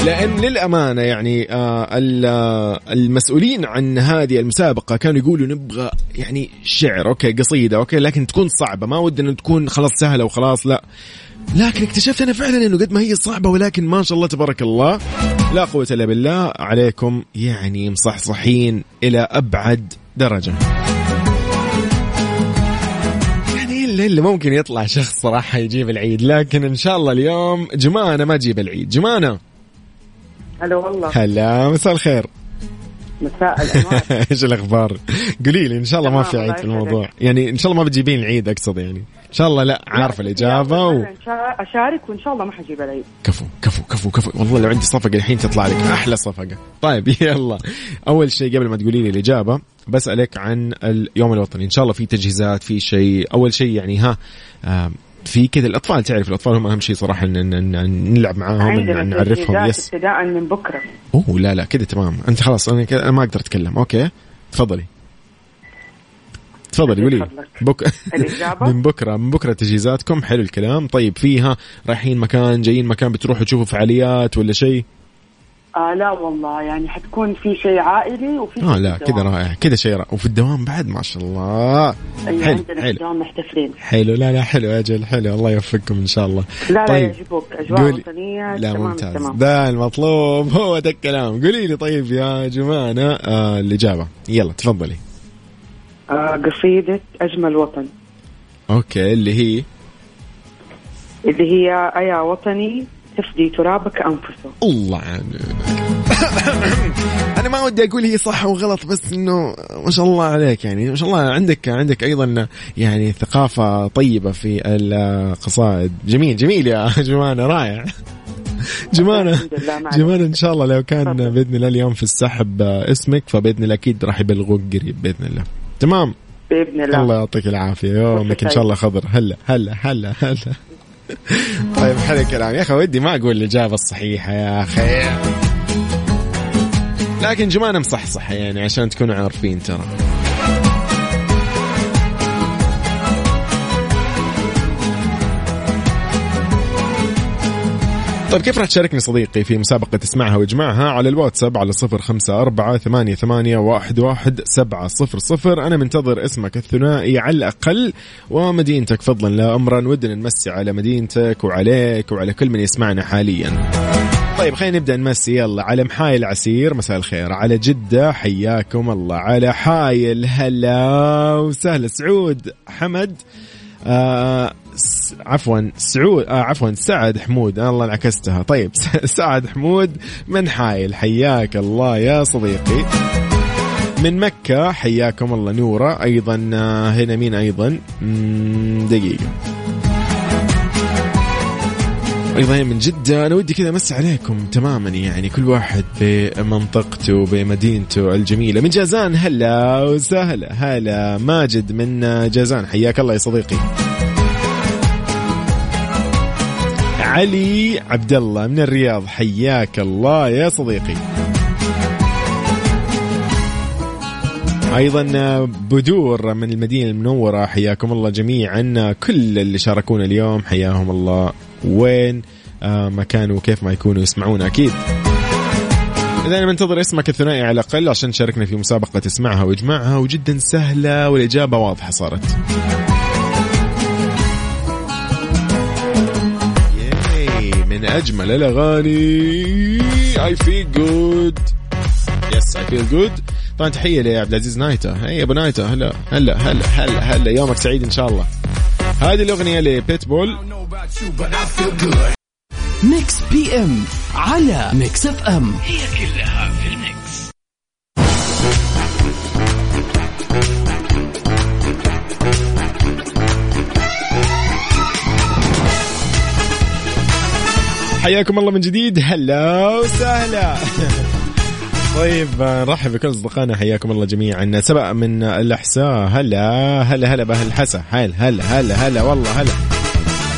لأن للأمانة يعني آه ال- المسؤولين عن هذه المسابقة كانوا يقولوا نبغى يعني شعر أوكي قصيدة أوكي لكن تكون صعبة. ما ودنا تكون خلاص سهلة وخلاص لا. لكن اكتشفت أنا فعلا إنه قد ما هي صعبة ولكن ما شاء الله تبارك الله. لا قوة إلا بالله عليكم يعني مصحصحين إلى أبعد درجة. يعني اللي ممكن يطلع شخص صراحة يجيب العيد لكن إن شاء الله اليوم جمانه ما تجيب العيد. جمانه هلا والله. هلا مساء الخير. مساء الأنوار. إيش الأخبار؟ قولي لي إن شاء الله ما في عيد في. الموضوع، يعني إن شاء الله ما بتجيبين العيد أقصد يعني، إن شاء الله لا عارفة الإجابة و... أشارك وإن شاء الله ما حجيب العيد. كفو كفو كفو كفو. والله لو عندي صفقة الحين تطلع لك أحلى صفقة. طيب يلا. أول شيء قبل ما تقولي لي الإجابة بسألك عن اليوم الوطني، إن شاء الله في تجهيزات في شيء، أول شيء يعني ها في كذا الأطفال تعرف الأطفال هم أهم شيء صراحة ان إن- إن نلعب معاهم إن نعرفهم yes. ابتداء من بكرة. أوه لا لا كذا تمام. أنت خلاص أنا كذا أنا ما أقدر أتكلم. أوكي. تفضلي. تفضلي قولي. بك... من بكرة من بكرة تجهيزاتكم. حلو الكلام. طيب فيها رايحين مكان جايين مكان بتروحوا تشوفوا فعاليات ولا شيء؟ آه لا والله يعني حتكون في شيء عائلي وفي آه لا في كذا. رائع كذا شيء رائع. وفي الدوام بعد ما شاء الله. أيوة حلو عندنا في حلو. الدوام محتفلين. حلو لا لا حلو أجل حلو. الله يوفقكم إن شاء الله. لا لا طيب. يعجبوك. أجواء قولي. وطنية لا تمام ممتاز. تمام. ده المطلوب هو ده الكلام. قولي لي طيب يا جمانة آه الإجابة. يلا تفضلي. آه قصيدة أجمل وطن. أوكي اللي هي؟ اللي هي آيا وطني تفدي ترابك أنفسه. الله عنك أنا ما ودي أقول هي صح وغلط بس إنه ما شاء الله عليك يعني. ما شاء الله عندك عندك أيضا يعني ثقافة طيبة في القصائد. جميل جميل يا جمانة رائع. معك. جمانة إن شاء الله لو كان. بإذن الله اليوم في السحب اسمك فبإذن الله أكيد راح يبلغوك قريب بإذن الله. تمام؟ بإذن الله. الله يعطيك العافية. يومك إن شاء الله خضر. هلا هلا هلا هلا. طيب حلو الكلام. يا أخي ودي ما أقول الإجابة الصحيحة يا أخي. لكن جمانه مصحصحه يعني عشان تكونوا عارفين ترى. طيب كيف راح تشاركني صديقي في مسابقة اسمعها واجمعها على الواتساب على صفر خمسة أربعة ثمانية, ثمانية واحد, واحد سبعة صفر صفر. أنا منتظر اسمك الثنائي على الأقل ومدينتك فضلا لا أمرا. ودنا نمسي على مدينتك وعليك وعلى كل من يسمعنا حاليا. طيب خلينا نبدأ نمسي. يلا على محايل العسير مساء الخير. على جدة حياكم الله. على حايل هلا وسهلا. سعود حمد آه عفوا سعود آه عفوا سعد حمود. آه الله انعكستها. طيب سعد حمود من حايل. حياك الله يا صديقي. من مكة. حياكم الله نورة. أيضا آه، هنا مين أيضا؟ دقيقة. أيضا من جدة. أنا ودي كذا أمسي عليكم تماما يعني كل واحد بمنطقته بمدينته الجميلة. من جازان هلا وسهلا. هلا ماجد من جازان. حياك الله يا صديقي. علي عبد الله من الرياض. حياك الله يا صديقي. أيضا بدور من المدينة المنورة حياكم الله جميعا. كل اللي شاركونا اليوم حياهم الله. وين؟ آه، ما كانوا كيف ما يكونوا يسمعونا أكيد. إذا أنا منتظر اسمك الثنائي على الأقل عشان تشاركنا في مسابقة اسمعها واجمعها وجدا سهلة والإجابة واضحة صارت. من أجمل الأغاني. I feel good. yes I feel good. طبعا تحية لعبد العزيز نايتا هي أبو نايتا هلا هلا هلا هلا هلا. يومك سعيد إن شاء الله. هذه الأغنية لبيت بول Mix PM على Mix FM هي كلها في ال mix. حياكم الله من جديد. هلا وسهلا. طيب نرحب بكل أصدقائنا. حياكم الله جميعا. سبق من الأحساء. هلا هلا هلا بأهل الحسا. هلا هلا هلا هلا والله هلا.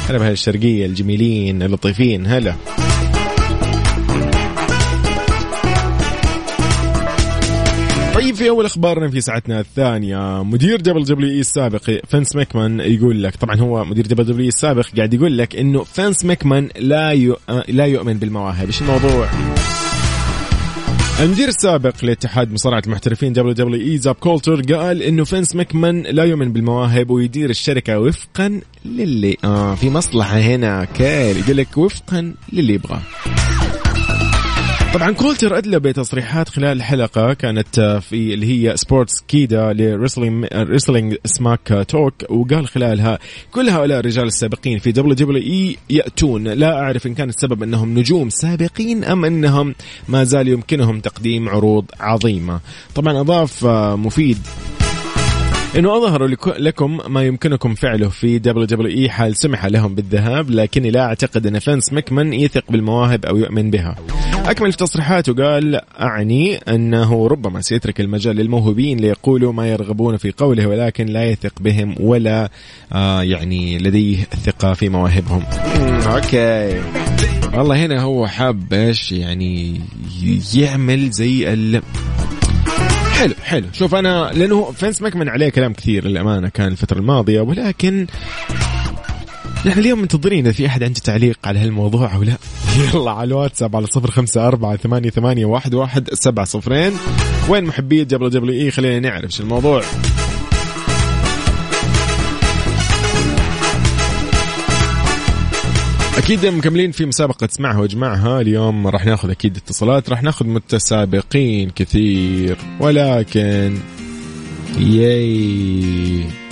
هلا بأهل الشرقية الجميلين اللطيفين. هلا. في أول أخبارنا في ساعتنا الثانية. مدير WWE السابق فينس ميكمان يقول لك طبعا هو مدير WWE السابق قاعد يقول لك إنه فينس ميكمان لا. لا يؤمن بالمواهب. إيش الموضوع؟ المدير السابق لاتحاد مصارعة المحترفين WWE زاب كولتر قال إنه فينس ميكمان لا يؤمن بالمواهب ويدير الشركة وفقا للي آه في مصلحة هنا كيل. يقول لك وفقا للي يبغاه طبعا كولتر ادلى بتصريحات خلال الحلقة كانت في اللي هي Sportskeeda Wrestling Smack Talk وقال خلالها كل هؤلاء الرجال السابقين في WWE يأتون. لا أعرف إن كان السبب أنهم نجوم سابقين أم أنهم ما زال يمكنهم تقديم عروض عظيمة. طبعا أضاف مفيد إنه اظهروا لكم ما يمكنكم فعله في WWE حال سمح لهم بالذهاب لكني لا أعتقد أن فينس مكمن يثق بالمواهب أو يؤمن بها. أكمل في تصريحاته. قال أعني أنه ربما سيترك المجال للموهوبين ليقولوا ما يرغبون في قوله ولكن لا يثق بهم ولا آه يعني لديه ثقة في مواهبهم. okay. والله هنا هو حاب إيش؟ يعني يعمل زي ال. حلو حلو. شوف أنا لأنه فينس ماكمان عليه كلام كثير للأمانة كان الفترة الماضية ولكن نحن اليوم منتظرين إذا في أحد عنده تعليق على هالموضوع أو لا. يلا على الواتساب على صفر خمسة أربعة ثمانية, ثمانية واحد, واحد سبعة صفرين. وين محبي WWE خلينا نعرف شو الموضوع. أكيد مكملين في مسابقة اسمعها وأجمعها. اليوم راح ناخذ أكيد اتصالات راح ناخذ متسابقين كثير. ولكن yay.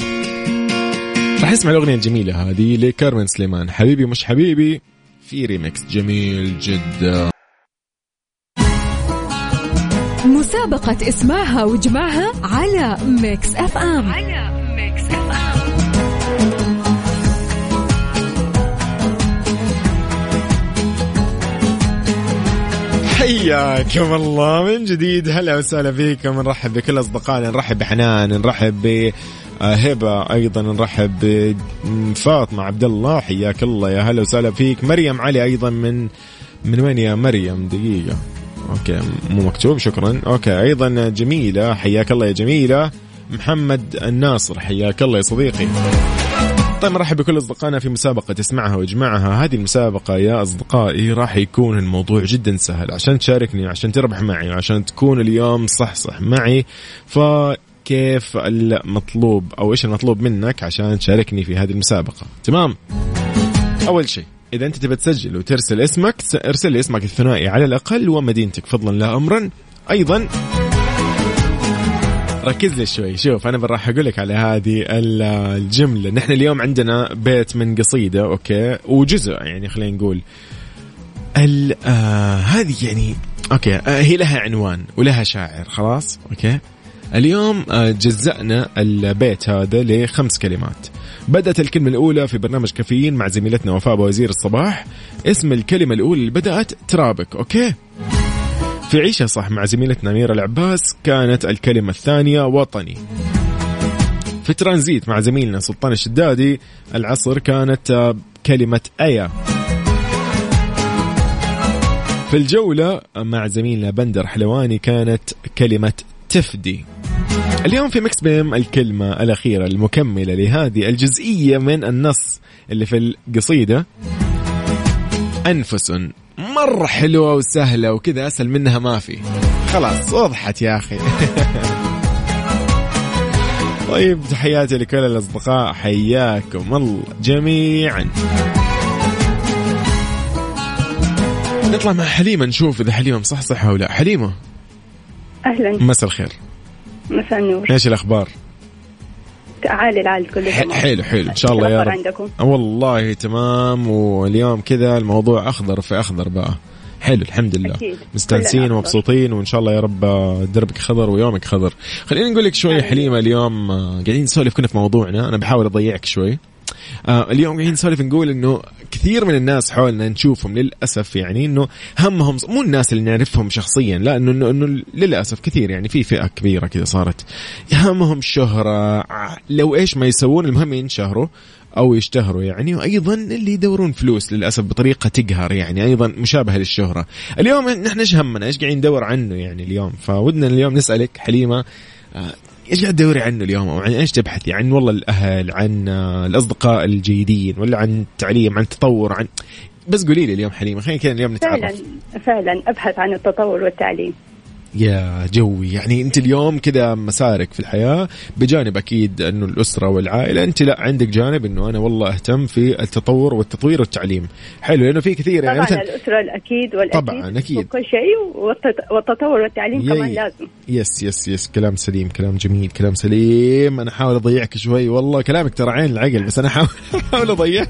راح نسمع الأغنية الجميلة هذه لكارمن سليمان. حبيبي مش حبيبي في ريمكس جميل جدا. مسابقة اسمعها واجمعها على Mix FM. على Mix FM. حياكم الله من جديد. هلا وسهلا فيكم. نرحب بكل أصدقائنا نرحب بحنان نرحب ب هبة أيضا نرحب بفاطمة عبد الله حياك الله يا هلا وسهلا فيك. مريم علي أيضا من من وين يا مريم؟ دقيقة. okay مو مكتوب شكرا. okay أيضا جميلة حياك الله يا جميلة. محمد الناصر حياك الله يا صديقي. طيب مرحب بكل أصدقائنا في مسابقة اسمعها وإجمعها، هذه المسابقة يا أصدقائي راح يكون الموضوع جدا سهل. عشان تشاركني عشان تربح معي عشان تكون اليوم صح صح معي فكيف المطلوب أو إيش المطلوب منك عشان تشاركني في هذه المسابقة، تمام؟ أول شيء إذا أنت تبي تسجل وترسل اسمك ارسل لي اسمك الثنائي على الأقل ومدينتك فضلا لا امرا. أيضا ركز لي شوي شوف أنا راح أقول لك على هذه الجملة. نحن اليوم عندنا بيت من قصيدة أوكي؟ وجزء يعني خلينا نقول. آه هذه يعني okay آه هي لها عنوان ولها شاعر خلاص؟ okay؟ اليوم آه جزأنا البيت هذا لخمس كلمات. بدأت الكلمة الأولى في برنامج كافيين مع زميلتنا وفاء وزير الصباح. اسم الكلمة الأولى اللي بدأت ترابك okay؟ في عيشة صح مع زميلتنا أميرة العباس كانت الكلمة الثانية وطني. في ترانزيت مع زميلنا سلطان الشدادي العصر كانت كلمة أيا. في الجولة مع زميلنا بندر حلواني كانت كلمة تفدي. اليوم في مكس بيم الكلمة الأخيرة المكملة لهذه الجزئية من النص اللي في القصيدة. أنفس مرة حلوة وسهلة وكذا أسهل منها ما في. خلاص وضحت يا أخي. طيب تحياتي لكل الأصدقاء حياكم الله جميعا. نطلع مع حليمة نشوف إذا حليمة مصحصحة أو لا. حليمة. أهلا. مساء الخير. مساء النور. إيش الأخبار؟ عالي العال كله تمام حلو حلو. إن شاء الله يا رب. عندكم. والله تمام. واليوم كذا الموضوع أخضر في أخضر بقى. حلو الحمد لله. أكيد. مستانسين ومبسوطين وإن شاء الله يا رب دربك خضر ويومك خضر. خليني نقول لك شوي حليمة. اليوم قاعدين نسولف كنا في موضوعنا. أنا بحاول أضيعك شوي. آه اليوم قاعدين نسولف نقول إنه كثير من الناس حولنا نشوفهم للأسف يعني إنه همهم مو الناس اللي نعرفهم شخصيا لا انه انه, إنه للأسف كثير يعني في فئة كبيرة كذا صارت. همهم شهرة لو إيش ما يسوون المهم ينشهروا أو يشتهروا يعني وأيضا اللي يدورون فلوس للأسف بطريقة تقهر يعني أيضا مشابهة للشهرة. اليوم نحن إيش همنا؟ إيش قاعدين ندور عنه يعني اليوم؟ فودنا اليوم نسألك حليمة آه، إيش قاعد تدوري عنه اليوم؟ أو عن إيش تبحثي عن والله الأهل عن الأصدقاء الجيدين ولا عن التعليم عن التطور عن بس قولي لي اليوم حليمه خلينا كذا اليوم فعلا نتعرف فعلا أبحث عن التطور والتعليم. يا جوي. يعني انت اليوم كذا مسارك في الحياة بجانب أكيد أنه الأسرة والعائلة. انت لا عندك جانب إنه أنا والله أهتم في التطور والتطوير والتعليم. حلو لأنه في كثير يعني طبعا مثلا الأسرة الأكيد والأكيد طبعاً، أكيد. وكل شيء والتط- والتطور والتعليم يي. كمان لازم. yes yes yes. كلام سليم كلام جميل كلام سليم. أنا أحاول أضيعك شوي. والله كلامك ترى عين العقل بس أنا أحاول أضيعك.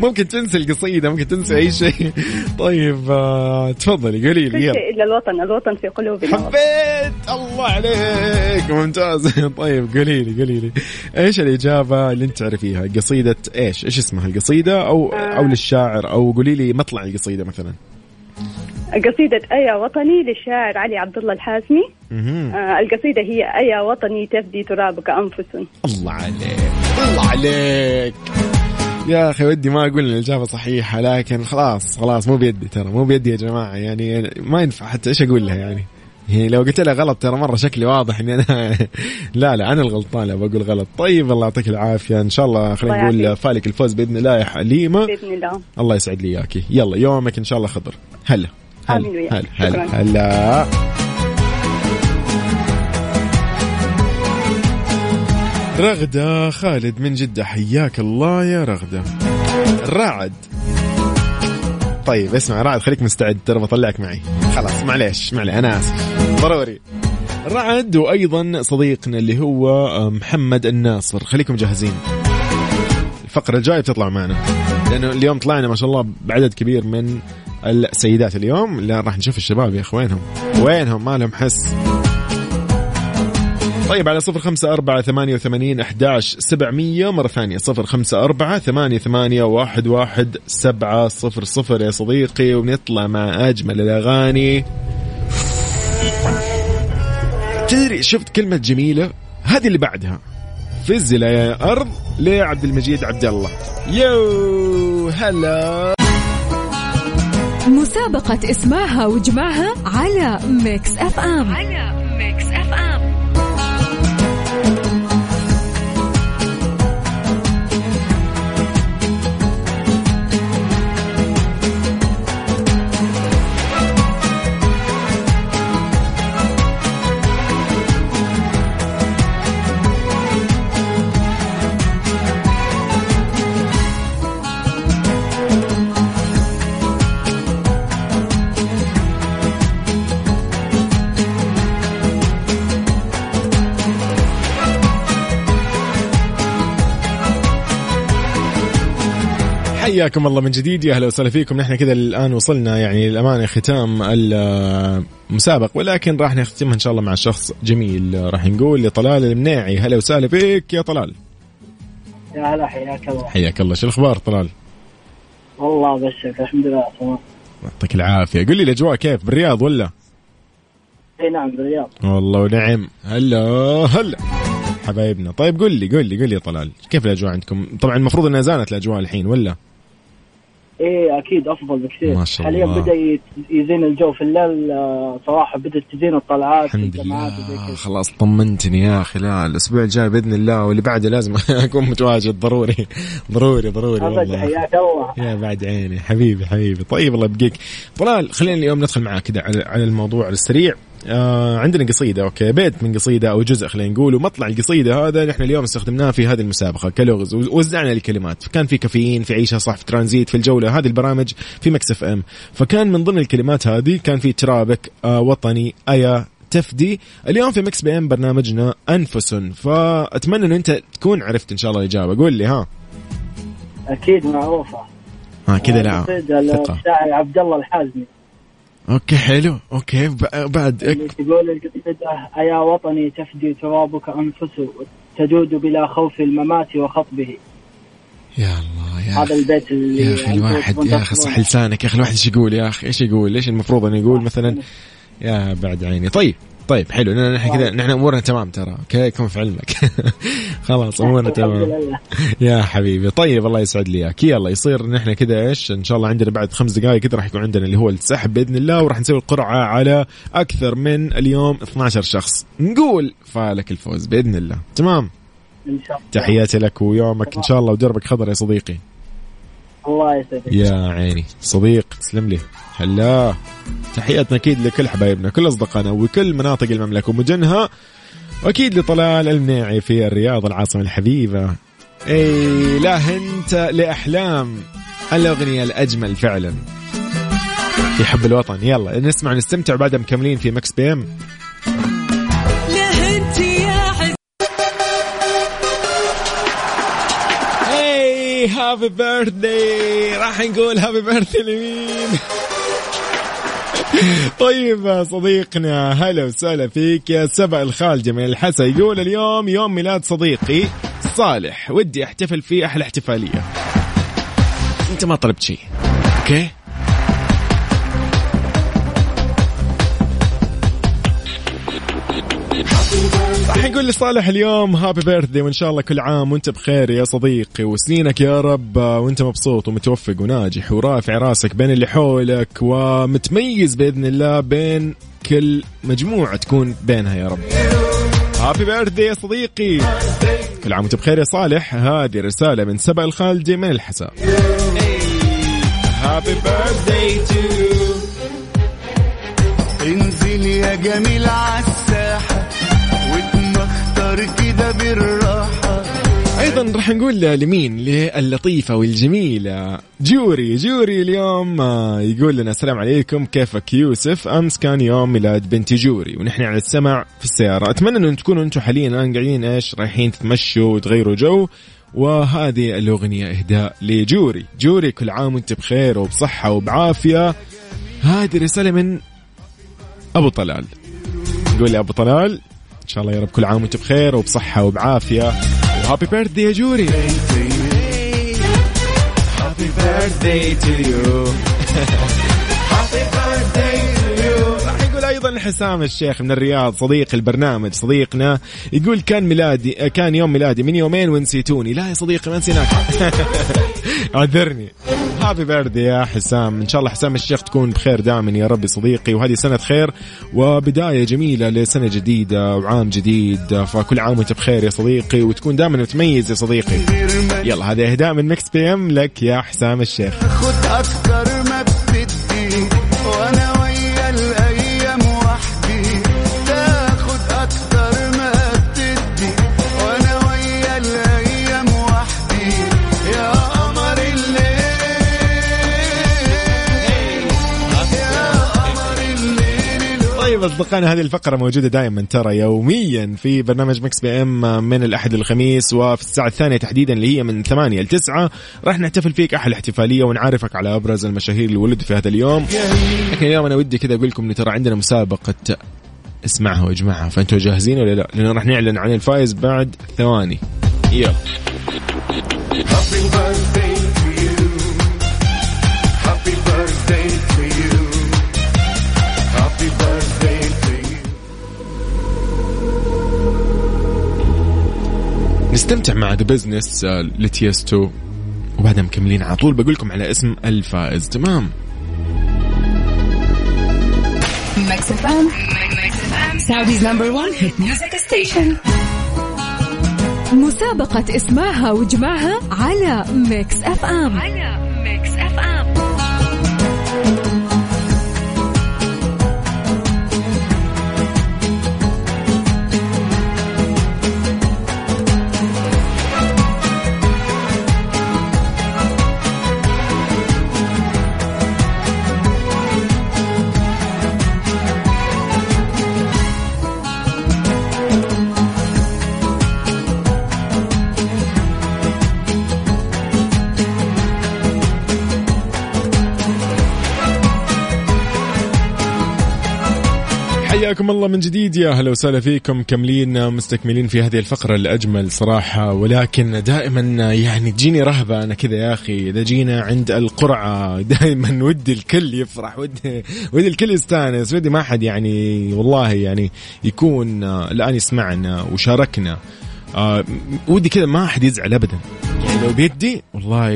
ممكن تنسي القصيدة ممكن تنسي أي شيء. طيب آه، تفضلي قولي لي شيء إلا الوطن. الوطن في قلوبنا. حبيت الله عليك. ممتاز. طيب قولي لي قولي لي. إيش الإجابة اللي أنت تعرفيها؟ قصيدة إيش؟ إيش اسمها القصيدة؟ أو أو للشاعر أو قولي لي مطلع القصيدة مثلا. قصيدة أيا وطني للشاعر علي عبد الله الحازمي مهم. آه القصيدة هي أيا وطني تفدي ترابك أنفس. الله عليك. الله عليك. يا أخي ودي ما أقول الإجابة صحيحة لكن خلاص خلاص مو بيدي ترى مو بيدي يا جماعة. يعني ما ينفع حتى إيش أقول لها يعني. يعني لو قلت لها غلط ترى مرة شكلي واضح إني أنا لا لا أنا الغلطان لو بقول غلط. طيب الله يعطيك العافية. إن شاء الله خلينا نقول. فالك الفوز بإذن الله يا حليمة. بإذن الله. الله يسعد لي إياكي. يلا يومك إن شاء الله خضر. هلا. هلا. هلا. هلا. هلا. رغدة خالد من جدة حياك الله يا رغدة. الرعد طيب اسمع رعد خليك مستعد. ترى بطلعك معي. خلاص معليش معلي أنا آسف. ضروري رعد وأيضا صديقنا اللي هو محمد الناصر. خليكم جاهزين. الفقرة الجاية بتطلع معنا. لأنه اليوم طلعنا ما شاء الله بعدد كبير من السيدات اليوم. لا راح نشوف الشباب يا اخوانهم وينهم؟ ما لهم حس. طيب على صفر خمسة أربعة ثمانية وثمانين أحداش سبعمية. مرة ثانية صفر خمسة أربعة ثمانية ثمانية واحد واحد سبعة صفر صفر يا صديقي. ونطلع مع أجمل الأغاني. تدري شفت كلمة جميلة؟ هذه اللي بعدها. فزلة يا أرض لعبد المجيد عبد الله. يو هلا. مسابقة اسمعها واجمعها على Mix FM. على Mix FM. حياكم الله من جديد. يا أهلا وسهلا فيكم. نحن كذا الآن وصلنا يعني للأمانة ختام المسابقه ولكن راح نختمها إن شاء الله مع شخص جميل. راح نقول لطلال المناعي هلا وسهلا فيك يا طلال. يا هلا حياك الله. حياك الله. شو الأخبار طلال؟ والله ابشرك الحمد لله تمام. يعطيك العافية. قل لي الأجواء كيف بالرياض ولا؟ إي نعم بالرياض. والله ونعم هلا هلا. حبايبنا. طيب قل لي قل لي قل لي يا طلال كيف الأجواء عندكم؟ طبعا المفروض إنها زانت الأجواء الحين ولا؟ إيه أكيد أفضل بكثير. ما شاء حاليا الله. بدأ يت- يزين الجو في الليل آه، صراحة بدأت تزين الطلعات الحمد لله. خلاص طمنتني يا أخي. لا الأسبوع الجاي بإذن الله واللي بعده لازم أكون متواجد. ضروري. ضروري ضروري والله. حياك الله. يا بعد عيني. حبيبي حبيبي. طيب الله يبقيك. طلال خلينا اليوم ندخل معاك كذا على, الموضوع السريع. آه عندنا قصيدة أوكي. بيت من قصيدة أو جزء خلينا نقول ومطلع القصيدة هذا نحن اليوم استخدمناه في هذه المسابقة كلغز. ووزعنا الكلمات. كان في كافيين في عيشها صح في ترانزيت في الجولة هذه البرامج في Mix FM. فكان من ضمن الكلمات هذه كان في ترابك آه وطني أيا تفدي. اليوم في Mix FM برنامجنا أنفس. فأتمنى انه أنت تكون عرفت إن شاء الله الإجابة. قول لي ها. أكيد معروفه ها كذا لا. للشاعر عبد الله الحازمي. okay حلو. okay بعد اللي تقول القصيدة أيا وطني تفدي ترابك أنفس تجود بلا خوف الممات وخطبه. يا الله يا هذا البيت اللي يا أخي الواحد يا أخي. صح لسانك. يا أخي الواحد إيش يقول؟ يا أخي إيش يقول؟ ليش المفروض انه يقول مثلا؟ يا بعد عيني. طيب. طيب حلو. لأن نحن كذا نحن أمورنا تمام ترى. كون في علمك. خلاص أمورنا تمام. يا حبيبي طيب الله يسعد لي إياك. يلا يصير نحن كذا إيش؟ إن شاء الله عندنا بعد خمس دقائق كذا راح يكون عندنا اللي هو السحب بإذن الله وراح نسوي القرعه على أكثر من اليوم 12 شخص. نقول فالك الفوز بإذن الله. تمام؟ إن شاء الله. تحياتي لك ويومك. إن شاء الله ودربك خضر يا صديقي. الله يسعدك. يا عيني. صديق تسلم لي. هلا. تحياتنا أكيد لكل حبايبنا كل أصدقائنا وكل مناطق المملكة ومدنها وأكيد لطلال المنيعي في الرياض العاصمة الحبيبة. إي لا انت لأحلام الأغنية الأجمل فعلا. في حب الوطن. يلا نسمع ونستمتع وبعدها مكملين في Mix FM. happy birthday راح نقول happy birthday لمين؟ طيب صديقنا هلا وسهلا فيك يا سبع الخالدي من الحسا يقول اليوم يوم ميلاد صديقي صالح ودي أحتفل فيه أحلى احتفالية. أنت ما طلبت شيء. okay؟ نقول لصالح اليوم happy birthday وإن شاء الله كل عام وأنت بخير يا صديقي. وسنينك يا رب وأنت مبسوط ومتوفق وناجح ورافع راسك بين اللي حولك ومتميز بإذن الله بين كل مجموعة تكون بينها يا رب. happy birthday يا صديقي. كل عام وأنت بخير يا صالح. هذه رسالة من سبع الخالدي من الحساء happy birthday to انزل يا جميل عالساحة كده بالراحة. أيضا راح نقول لمين؟ للطيفه والجميله جوري جوري اليوم آه، يقول لنا السلام عليكم. كيفك يوسف؟ أمس كان يوم ميلاد بنتي جوري ونحن على السمع في السيارة. أتمنى انه تكونوا أنتم حاليا الآن قاعدين إيش رايحين تتمشوا وتغيروا جو. وهذه الأغنية إهداء لجوري. جوري كل عام وأنت بخير وبصحة وبعافية. هذه رسالة من أبو طلال. يقول لي أبو طلال. إن شاء الله يا رب كل عام وأنت بخير وبصحة وبعافية. و happy birthday يا جوري happy birthday to you happy birthday أيضا حسام الشيخ من الرياض صديق البرنامج صديقنا يقول كان ميلادي كان يوم ميلادي من يومين ونسيتوني. لا يا صديقي ما نسيناك. أعذرني. Happy birthday يا حسام. إن شاء الله حسام الشيخ تكون بخير دائما يا رب يا صديقي. وهذه سنة خير وبداية جميلة لسنة جديدة وعام جديد. فكل عام وأنت بخير يا صديقي. وتكون دائما متميز يا صديقي. يلا هذا أهداء من Mix PM لك يا حسام الشيخ. طيب أصدقائنا هذه الفقرة موجودة دائما ترى يوميا في برنامج Mix PM من الأحد للخميس وفي الساعة الثانية تحديدا اللي هي من 8 ل 9 راح نحتفل فيك أحلى احتفالية ونعرفك على أبرز المشاهير اللي ولدوا في هذا اليوم. لكن اليوم أنا ودي كذا أقول لكم انه ترى عندنا مسابقة اسمعها واجمعها فانتم جاهزين ولا لا؟ لأنه راح نعلن عن الفائز بعد ثواني. يلا. نستمتع مع The Business ل Tiësto. وبعدها مكملين على طول. بقول لكم على اسم الفائز. تمام. FM. Saudi's number one hit music station. مسابقة اسمعها واجمعها على Mix FM على Mix F حياكم الله من جديد. يا هلا وسهلا فيكم كملين مستكملين في هذه الفقرة الأجمل صراحة. ولكن دائما يعني تجيني رهبة أنا كذا يا أخي. إذا جينا عند القرعة دائما ودي الكل يفرح ودي ودي الكل يستانس ودي ما حد يعني والله يعني يكون الآن يسمعنا وشاركنا. آه ودي كذا ما حد يزعل أبدا. يعني لو بيدي والله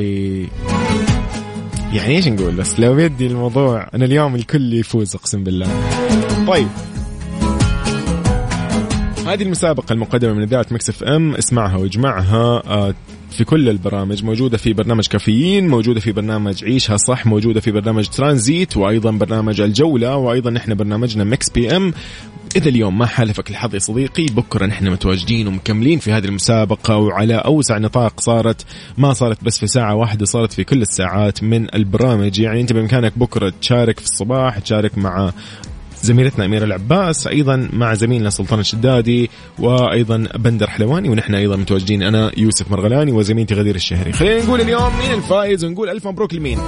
يعني إيش نقول؟ بس لو بيدي الموضوع أنا اليوم الكل يفوز أقسم بالله. طيب. هذه المسابقة المقدمة من إذاعة Mix FM. اسمعها واجمعها. آه، في كل البرامج موجودة في برنامج كافيين موجودة في برنامج عيشها صح موجودة في برنامج ترانزيت وأيضا برنامج الجولة وأيضا نحن برنامجنا Mix PM. إذا اليوم ما حالفك الحظ يا صديقي بكرة نحن متواجدين ومكملين في هذه المسابقة وعلى أوسع نطاق صارت ما صارت بس في ساعة واحدة صارت في كل الساعات من البرامج. يعني أنت بإمكانك بكرة تشارك في الصباح تشارك مع زميلتنا أميرة العباس أيضا مع زميلنا سلطان الشدادي وأيضا بندر حلواني ونحن أيضا متواجدين أنا يوسف مرغلاني وزميلتي غدير الشهري. خلينا نقول اليوم مين الفائز ونقول ألف مبروك لمين؟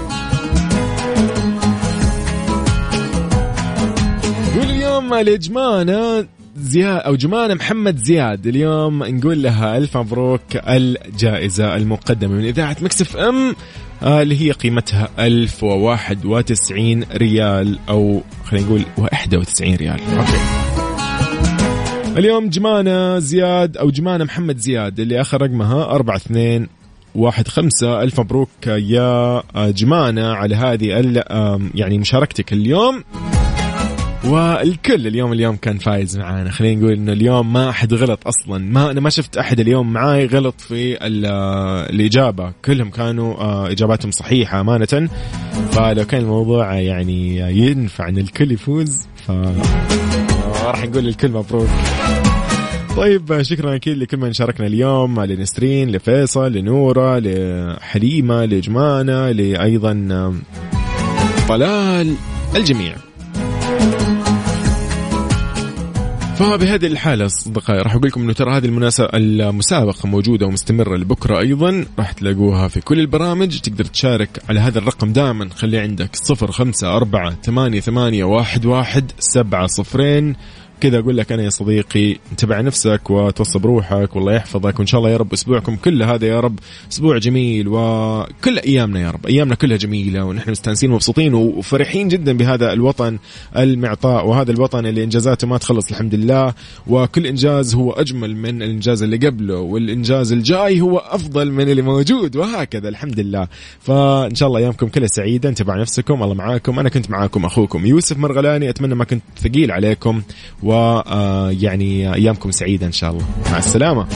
نقول اليوم لجمانة زياد أو جمانة محمد زياد. اليوم نقول لها ألف مبروك الجائزة المقدمة من إذاعة Mix FM. اللي هي قيمتها 1091 ريال أو خلينا نقول 91 ريال. Okay. اليوم جمانة زياد أو جمانة محمد زياد اللي آخر رقمها 42 واحد خمسة. ألف مبروك يا جمانة على هذه يعني مشاركتك اليوم. والكل اليوم اليوم كان فايز معانا. خلينا نقول إنه اليوم ما احد غلط أصلا. ما أنا ما شفت أحد اليوم معاي غلط في ال- الإجابة. كلهم كانوا آه، إجاباتهم صحيحة أمانة. فلو كان الموضوع يعني ينفع إن الكل يفوز ف راح نقول للكل مبروك. طيب شكرا أكيد لكل من شاركنا اليوم لنسرين لفيصل لنورة لحليمة لجمانة لايضا طلال الجميع. فبهذه الحالة أصدقائي راح أقول لكم أنه ترى هذه المناسبة المسابقة موجودة ومستمرة لبكرة أيضا راح تلاقوها في كل البرامج. تقدر تشارك على هذا الرقم دائما. خلي عندك صفر خمسة أربعة ثمانية ثمانية واحد واحد سبعة صفرين. كذا أقول لك أنا يا صديقي انتبه نفسك وتوصى بروحك والله يحفظك وإن شاء الله يا رب أسبوعكم كله هذا يا رب أسبوع جميل وكل أيامنا يا رب أيامنا كلها جميلة ونحن مستانسين ومبسوطين وفرحين جدا بهذا الوطن المعطاء وهذا الوطن اللي إنجازاته ما تخلص الحمد لله وكل إنجاز هو أجمل من الإنجاز اللي قبله والإنجاز الجاي هو أفضل من اللي موجود وهكذا الحمد لله. فإن شاء الله أيامكم كلها سعيدة انتبهوا نفسكم الله معاكم أنا كنت معاكم أخوكم يوسف مرغلاني أتمنى ما كنت ثقيل عليكم ويعني أيامكم سعيدة إن شاء الله. مع السلامة.